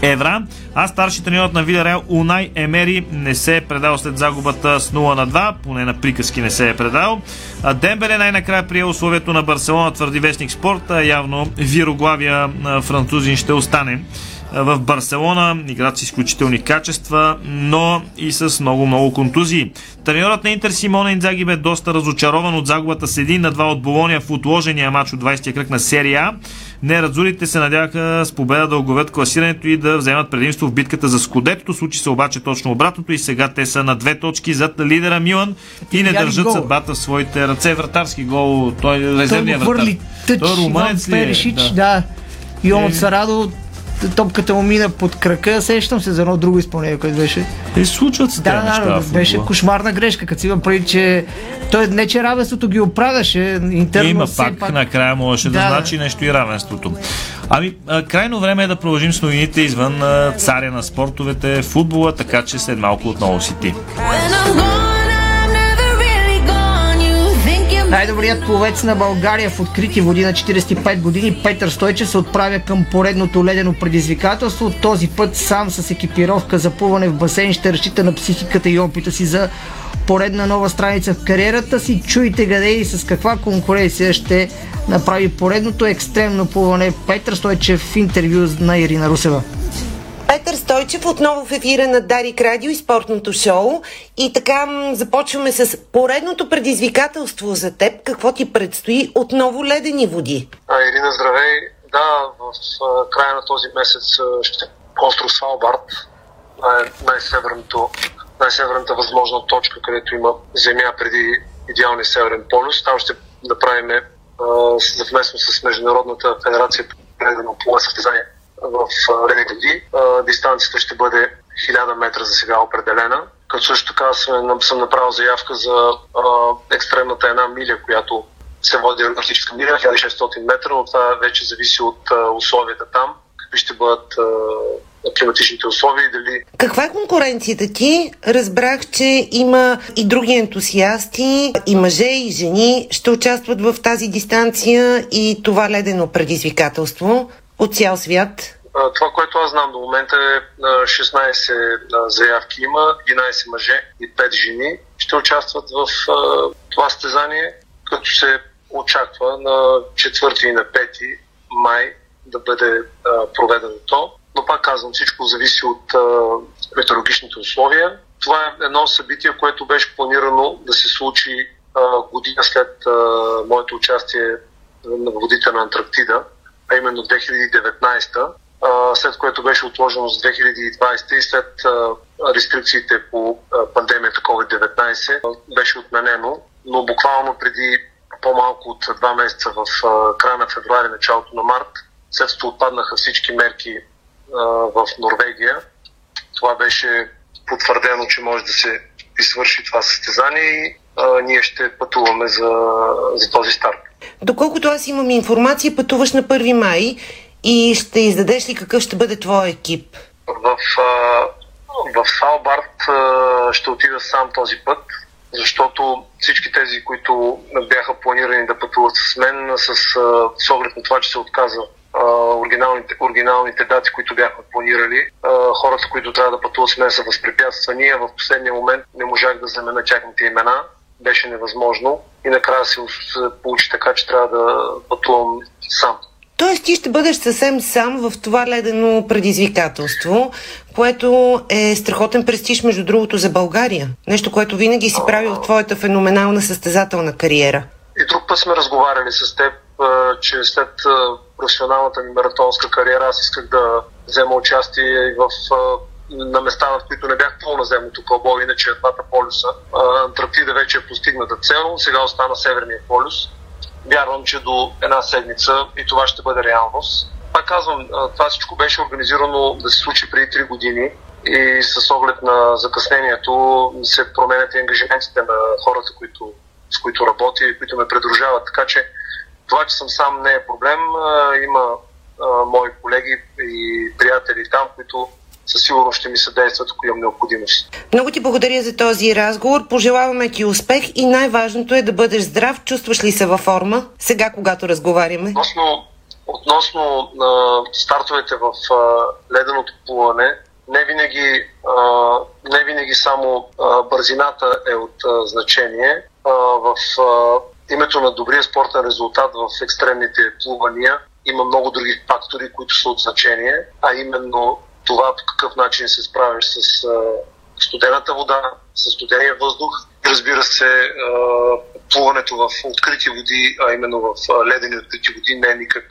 Евра. А старши треньорът на Вилареал Унай Емери не се е предал след загубата с 0 на 2, поне на приказки не се е предал. Дембеле най-накрая прие условието на Барселона, твърди вестник спорт, а явно вироглавия французин ще остане в Барселона. Играят с изключителни качества, но и с много-много контузии. Треньорът на Интер Симона Инзаги бе доста разочарован от загубата с 1 на 2 от Болония в отложения матч от 20-я кръг на серия А. Нерадзурите се надяха с победа да оглавят класирането и да вземат предимство в битката за Скудетото. Случи се обаче точно обратното и сега те са на две точки зад лидера Милан и не държат гол? съдбата в своите ръце. Вратарски гол, той е Той вратар. Той Иван румънец ли е? Перешич, да. И он Е. от Сарадо, топката му мина под крака, сещам се за едно друго изпълнение, което беше. И случват се Да, тези неща да, беше кошмарна грешка, като си има преди, че той не, че равенството ги оправяше, интерно Има все пак, накрая можеше да, Да, да. значи нещо и равенството. Ами, а, крайно време е да продължим с новините извън а, царя на спортовете, футбола, така че след малко отново си ти. Най-добрият пловец на България в открити води на 45 години Петър Стойчев се отправя към поредното ледено предизвикателство. Този път сам с екипировка за плуване в басейн ще разчита на психиката и опита си за поредна нова страница в кариерата си. Чуйте къде и с каква конкуренция ще направи поредното екстремно плуване Петър Стойчев в интервю на Ирина Русева. Петър Стойчев отново в ефира на Дарик Радио и спортното шоу. И така започваме с поредното предизвикателство за теб. Какво ти предстои? Отново ледени води. А, Ирина, здравей! Да, в края на този месец а, ще остров Свалбард, най- най-северното, най-северната възможна точка, където има земя преди идеалния северен полюс. Там ще направим съвместно с Международната федерация по състезание в. А, дистанцията ще бъде 1000 метра за сега определена. Като също така съм, направил заявка за екстремната една миля, която се води арктическа миля, 1600 метра, но това вече зависи от условията там, какви ще бъдат климатичните условия и дали Каква е конкуренцията ти? Разбрах, че има и други ентусиасти, и мъже, и жени ще участват в тази дистанция и това ледено предизвикателство от цял свят. Това, което аз знам до момента е а, 16 а, заявки има, 11 мъже и 5 жени ще участват в това състезание, като се очаква на 4 и на 5 май да бъде проведено то. Но пак казвам, всичко зависи от метеорологичните условия. Това е едно събитие, което беше планирано да се случи година след моето участие на водите на Антарктида, а именно 2019 а, след което беше отложено с 2020 и след рестрикциите по пандемията COVID-19 а, беше отменено, но буквално преди по-малко от два месеца в края на февруари, началото на март, след като отпаднаха всички мерки в Норвегия, това беше потвърдено, че може да се извърши това състезание и ние ще пътуваме за, за този старт. Доколкото аз имам информация, пътуваш на 1 май и ще издадеш ли какъв ще бъде твой екип? в в Салбард ще отида сам този път, защото всички тези, които бяха планирани да пътуват с мен, с, с оглед на това, че се отказа оригиналните, оригиналните дати, които бяхме планирали. Хората, които трябва да пътуват с мен са възпрепятствани, а в последния момент не можах да замена тяхните имена. Беше невъзможно и накрая се получи така, че трябва да пътувам сам. Тоест ти ще бъдеш съвсем сам в това ледено предизвикателство, което е страхотен престиж, между другото, за България. Нещо, което винаги си правил в твоята феноменална състезателна кариера. И друг път сме разговаряли с теб, че след професионалната ми маратонска кариера аз исках да взема участие в на места, в които не бях по-наземното кълбо, иначе двата полюса. Антарктида вече е постигната цел, сега остана Северния полюс. Вярвам, че до една седмица и това ще бъде реалност. Пак казвам, това всичко беше организирано да се случи преди 3 години и с оглед на закъснението се променят и ангажиментите на хората, които, с които работя и които ме придружават. Така че това, че съм сам не е проблем. Има мои колеги и приятели там, които със сигурност ще ми съдействат, ако имам необходимост. Много ти благодаря за този разговор. Пожелаваме ти успех и най-важното е да бъдеш здрав. Чувстваш ли се във форма сега, когато разговаряме? Относно, относно а, стартовете в а, леденото плуване, не винаги, а, не винаги само а, бързината е от а, значение. А, в а, името на добрия спортен резултат в екстремните плувания има много други фактори, които са от значение, а именно това по какъв начин се справиш с а, студената вода, с студения въздух. Разбира се, а, плуването в открити води, а именно в ледени открити води не е никак,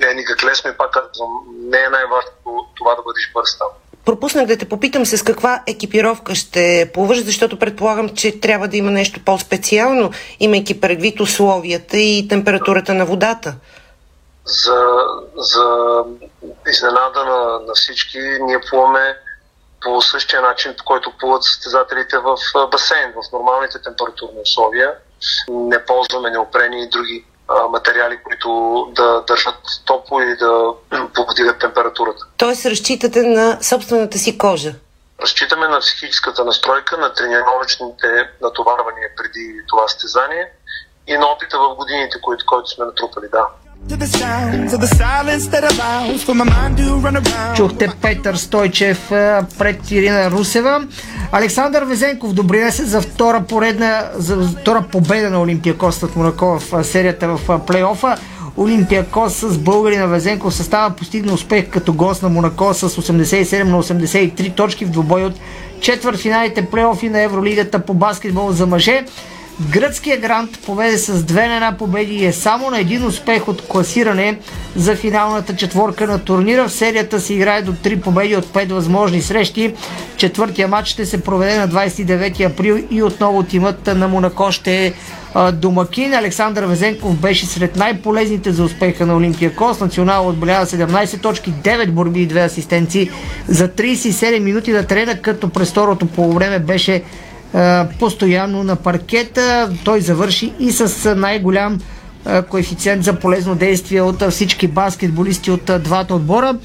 не е никак лесно и пак казвам, не е най-важното това да бъдеш бърз там. Пропуснах да те попитам с каква екипировка ще плуваш, защото предполагам, че трябва да има нещо по-специално, имайки предвид условията и температурата на водата. За, за изненада на, на всички, ние плуваме по същия начин, по който плуват състезателите в басейн, в нормалните температурни условия. Не ползваме неопрени и други материали, които да държат топло и да повдигат температурата. Тоест разчитате на собствената си кожа? Разчитаме на психическата настройка, на тренировъчните натоварвания преди това стезание и на опита в годините, които, които сме натрупали, да. Чухте Петър Стойчев пред Ирина Русева. Александър Везенков допринесе за втора поредна, за втора победа на Олимпиакос от Монако в серията в плейофа. Олимпиакос с българина Везенков състава постигна успех като гост на Монако с 87 на 83 точки в двубой от четвъртфиналите плейофи на Евролигата по баскетбол за мъже. Гръцкия грант поведе с две на една победи и е само на един успех от класиране за финалната четворка на турнира. В серията се играе до три победи от пет възможни срещи. Четвъртия матч ще се проведе на 29 април и отново тимът на Монако ще е домакин. Александър Везенков беше сред най-полезните за успеха на Олимпия Кос. Национал отбелява 17 точки, 9 борби и 2 асистенции за 37 минути на трена, като през второто полувреме беше постоянно на паркета. Той завърши и с най-голям коефициент за полезно действие от всички баскетболисти от двата отбора.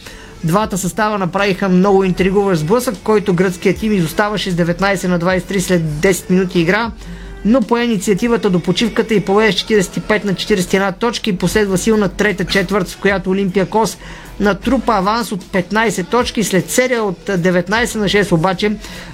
Двата състава направиха много интригуващ сблъсък, който гръцкият тим изоставаше с 19 на 23 след 10 минути игра но по инициативата до почивката и поведе с 45 на 41 точки и последва силна трета четвърт, в която Олимпия Кос натрупа аванс от 15 точки. След серия от 19 на 6 обаче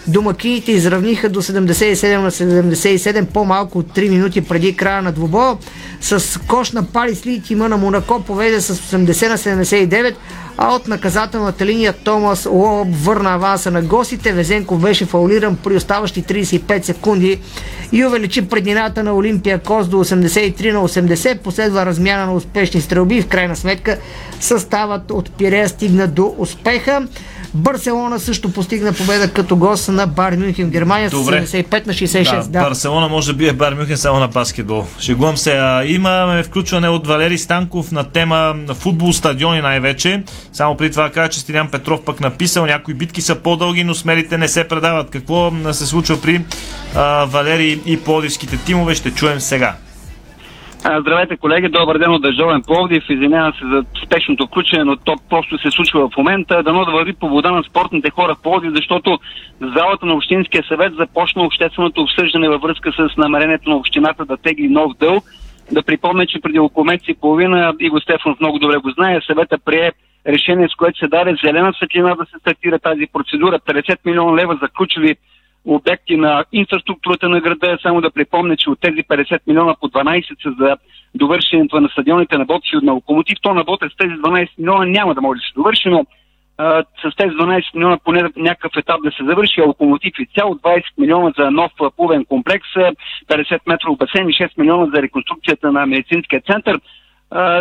домакините изравниха до 77 на 77 по-малко от 3 минути преди края на двубоя. С кош на Парис Ли тима на Монако поведе с 80 на 79, а от наказателната линия Томас Лоб върна аванса на гостите. Везенков беше фаулиран при оставащи 35 секунди и увеличи преднината на Олимпия Кос до 83 на 80. Последва размяна на успешни стрелби. В крайна сметка съставът от Пирея стигна до успеха. Барселона също постигна победа като гост на Бар Мюнхен в Германия с 75 на 66. Да, да. Барселона може да бие Бар Мюнхен само на баскетбол. Шегувам се. А, имаме включване от Валери Станков на тема футбол, стадиони най-вече. Само преди това кажа, че Стилян Петров пък написал, някои битки са по-дълги, но смелите не се предават. Какво се случва при а, Валери и плодивските тимове, ще чуем сега. Здравейте, колеги, добър ден от Държавен Пловдив. Извинявам се за спешното включване, но то просто се случва в момента. Дано да върви по вода на спортните хора в Пловдив, защото залата на Общинския съвет започна общественото обсъждане във връзка с намерението на общината да тегли нов дълг. Да припомня, че преди около месец и половина, Иго Стефанов много добре го знае, съвета прие решение, с което се даде зелена светлина да се стартира тази процедура. 50 милиона лева за ключови обекти на инфраструктурата на града. Само да припомня, че от тези 50 милиона по 12 са за довършенето на стадионите на Ботев и Локомотив. То на Ботев с тези 12 милиона няма да може да се довърши, но а, с тези 12 милиона поне някакъв етап да се завърши, а Локомотив и цяло 20 милиона за нов плувен комплекс, 50 метров басейн и 6 милиона за реконструкцията на медицинския център.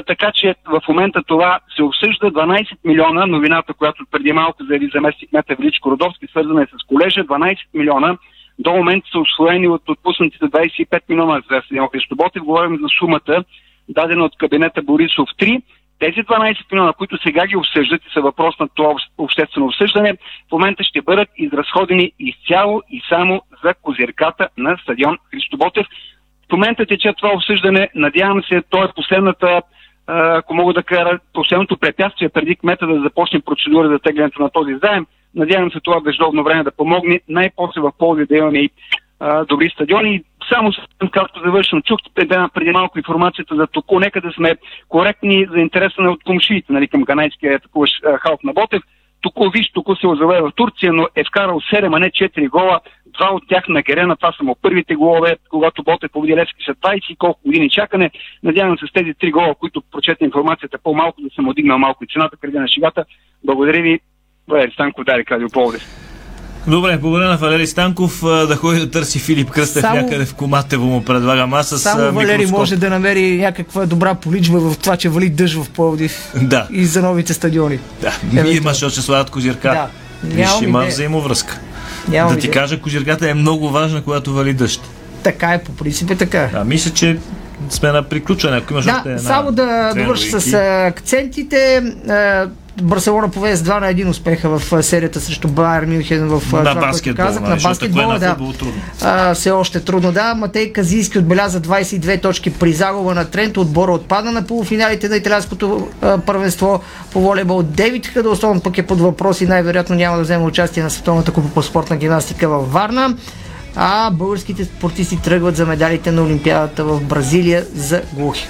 Така че в момента това се обсъжда 12 милиона, новината, която преди малко заяви заместник Мета Величко Родовски, свързана е с колежа, 12 милиона до момента са освоени от отпуснатите 25 милиона за Седемо Христоботев. Говорим за сумата, дадена от кабинета Борисов 3. Тези 12 милиона, които сега ги обсъждат и са въпрос на това обществено обсъждане, в момента ще бъдат изразходени изцяло и само за козирката на стадион Христоботев. В момента тече това обсъждане. Надявам се, то е последната, ако мога да кажа, последното препятствие преди кмета да започне процедура за теглянето на този заем. Надявам се това дъждовно време да помогне най-после в ползи да имаме и добри стадиони. Само както завършвам, чух преди малко информацията за току. Нека да сме коректни за интереса на от комшиите, нали, към ганайския такова халк на Ботев. Току виж, току се озове в Турция, но е вкарал 7, а не 4 гола. Два от тях на Герена, това са му първите голове, когато Ботев победи Левски след 20 и колко години чакане. Надявам се с тези три гола, които прочета информацията по-малко, да съм отдигнал малко и цената преди на шигата. Благодаря ви. Валери Станков, Дарик Радио Пловдив. Добре, благодаря на Валери Станков да ходи да търси Филип Кръстев само, някъде в Коматево му предлагам аз с Само Валери микроскоп. може да намери някаква добра поличба в това, че вали дъжд в Пловдив да. и за новите стадиони. Да, Евентуал. имаш още сладат козирка. Да. Виж, има взаимовръзка. Нямам да ти идея. кажа, козирката е много важна, когато вали дъжд. Така е, по принцип е така. Да, мисля, че сме на приключване. Ако имаш да, още една, само да довърша с акцентите. Барселона поведе с 2 на 1 успеха в серията срещу Байер Мюнхен в на това, което казах. На баскетбола, да. А, все още трудно, да. Матей Казийски отбеляза 22 точки при загуба на Трент. Отбора отпада на полуфиналите на италианското първенство по волейбол. Дейвид Хадълсон пък е под въпрос и най-вероятно няма да вземе участие на Световната купа по спортна гимнастика във Варна а българските спортисти тръгват за медалите на Олимпиадата в Бразилия за глухи.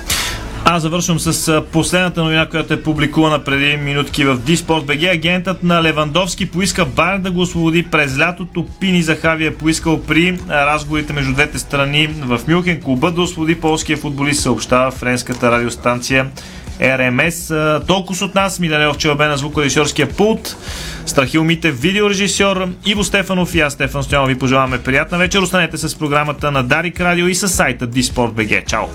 Аз завършвам с последната новина, която е публикувана преди минутки в Диспорт БГ. Агентът на Левандовски поиска Бар да го освободи през лятото. Пини Захави е поискал при разговорите между двете страни в Мюнхен клуба да освободи полския футболист, съобщава френската радиостанция РМС. Толкова от нас. Милен Челбе на звукорежисьорския пулт. Страхил Митев, видеорежисьор. Иво Стефанов и аз, Стефан Стоянов, ви пожелаваме приятна вечер. Останете с програмата на Дарик Радио и с сайта Диспорт.бг. Чао!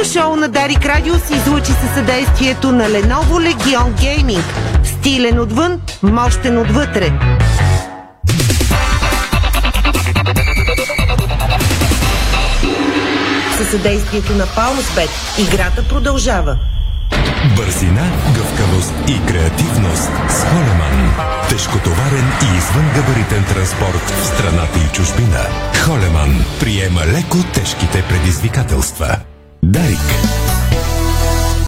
Спортното шоу на Дарик Радио се излучи със съдействието на Lenovo Legion Gaming. Стилен отвън, мощен отвътре. Със съдействието на Палмспет играта продължава. Бързина, гъвкавост и креативност с Холеман. Тежкотоварен и извънгабаритен транспорт в страната и чужбина. Холеман приема леко тежките предизвикателства. Дарик.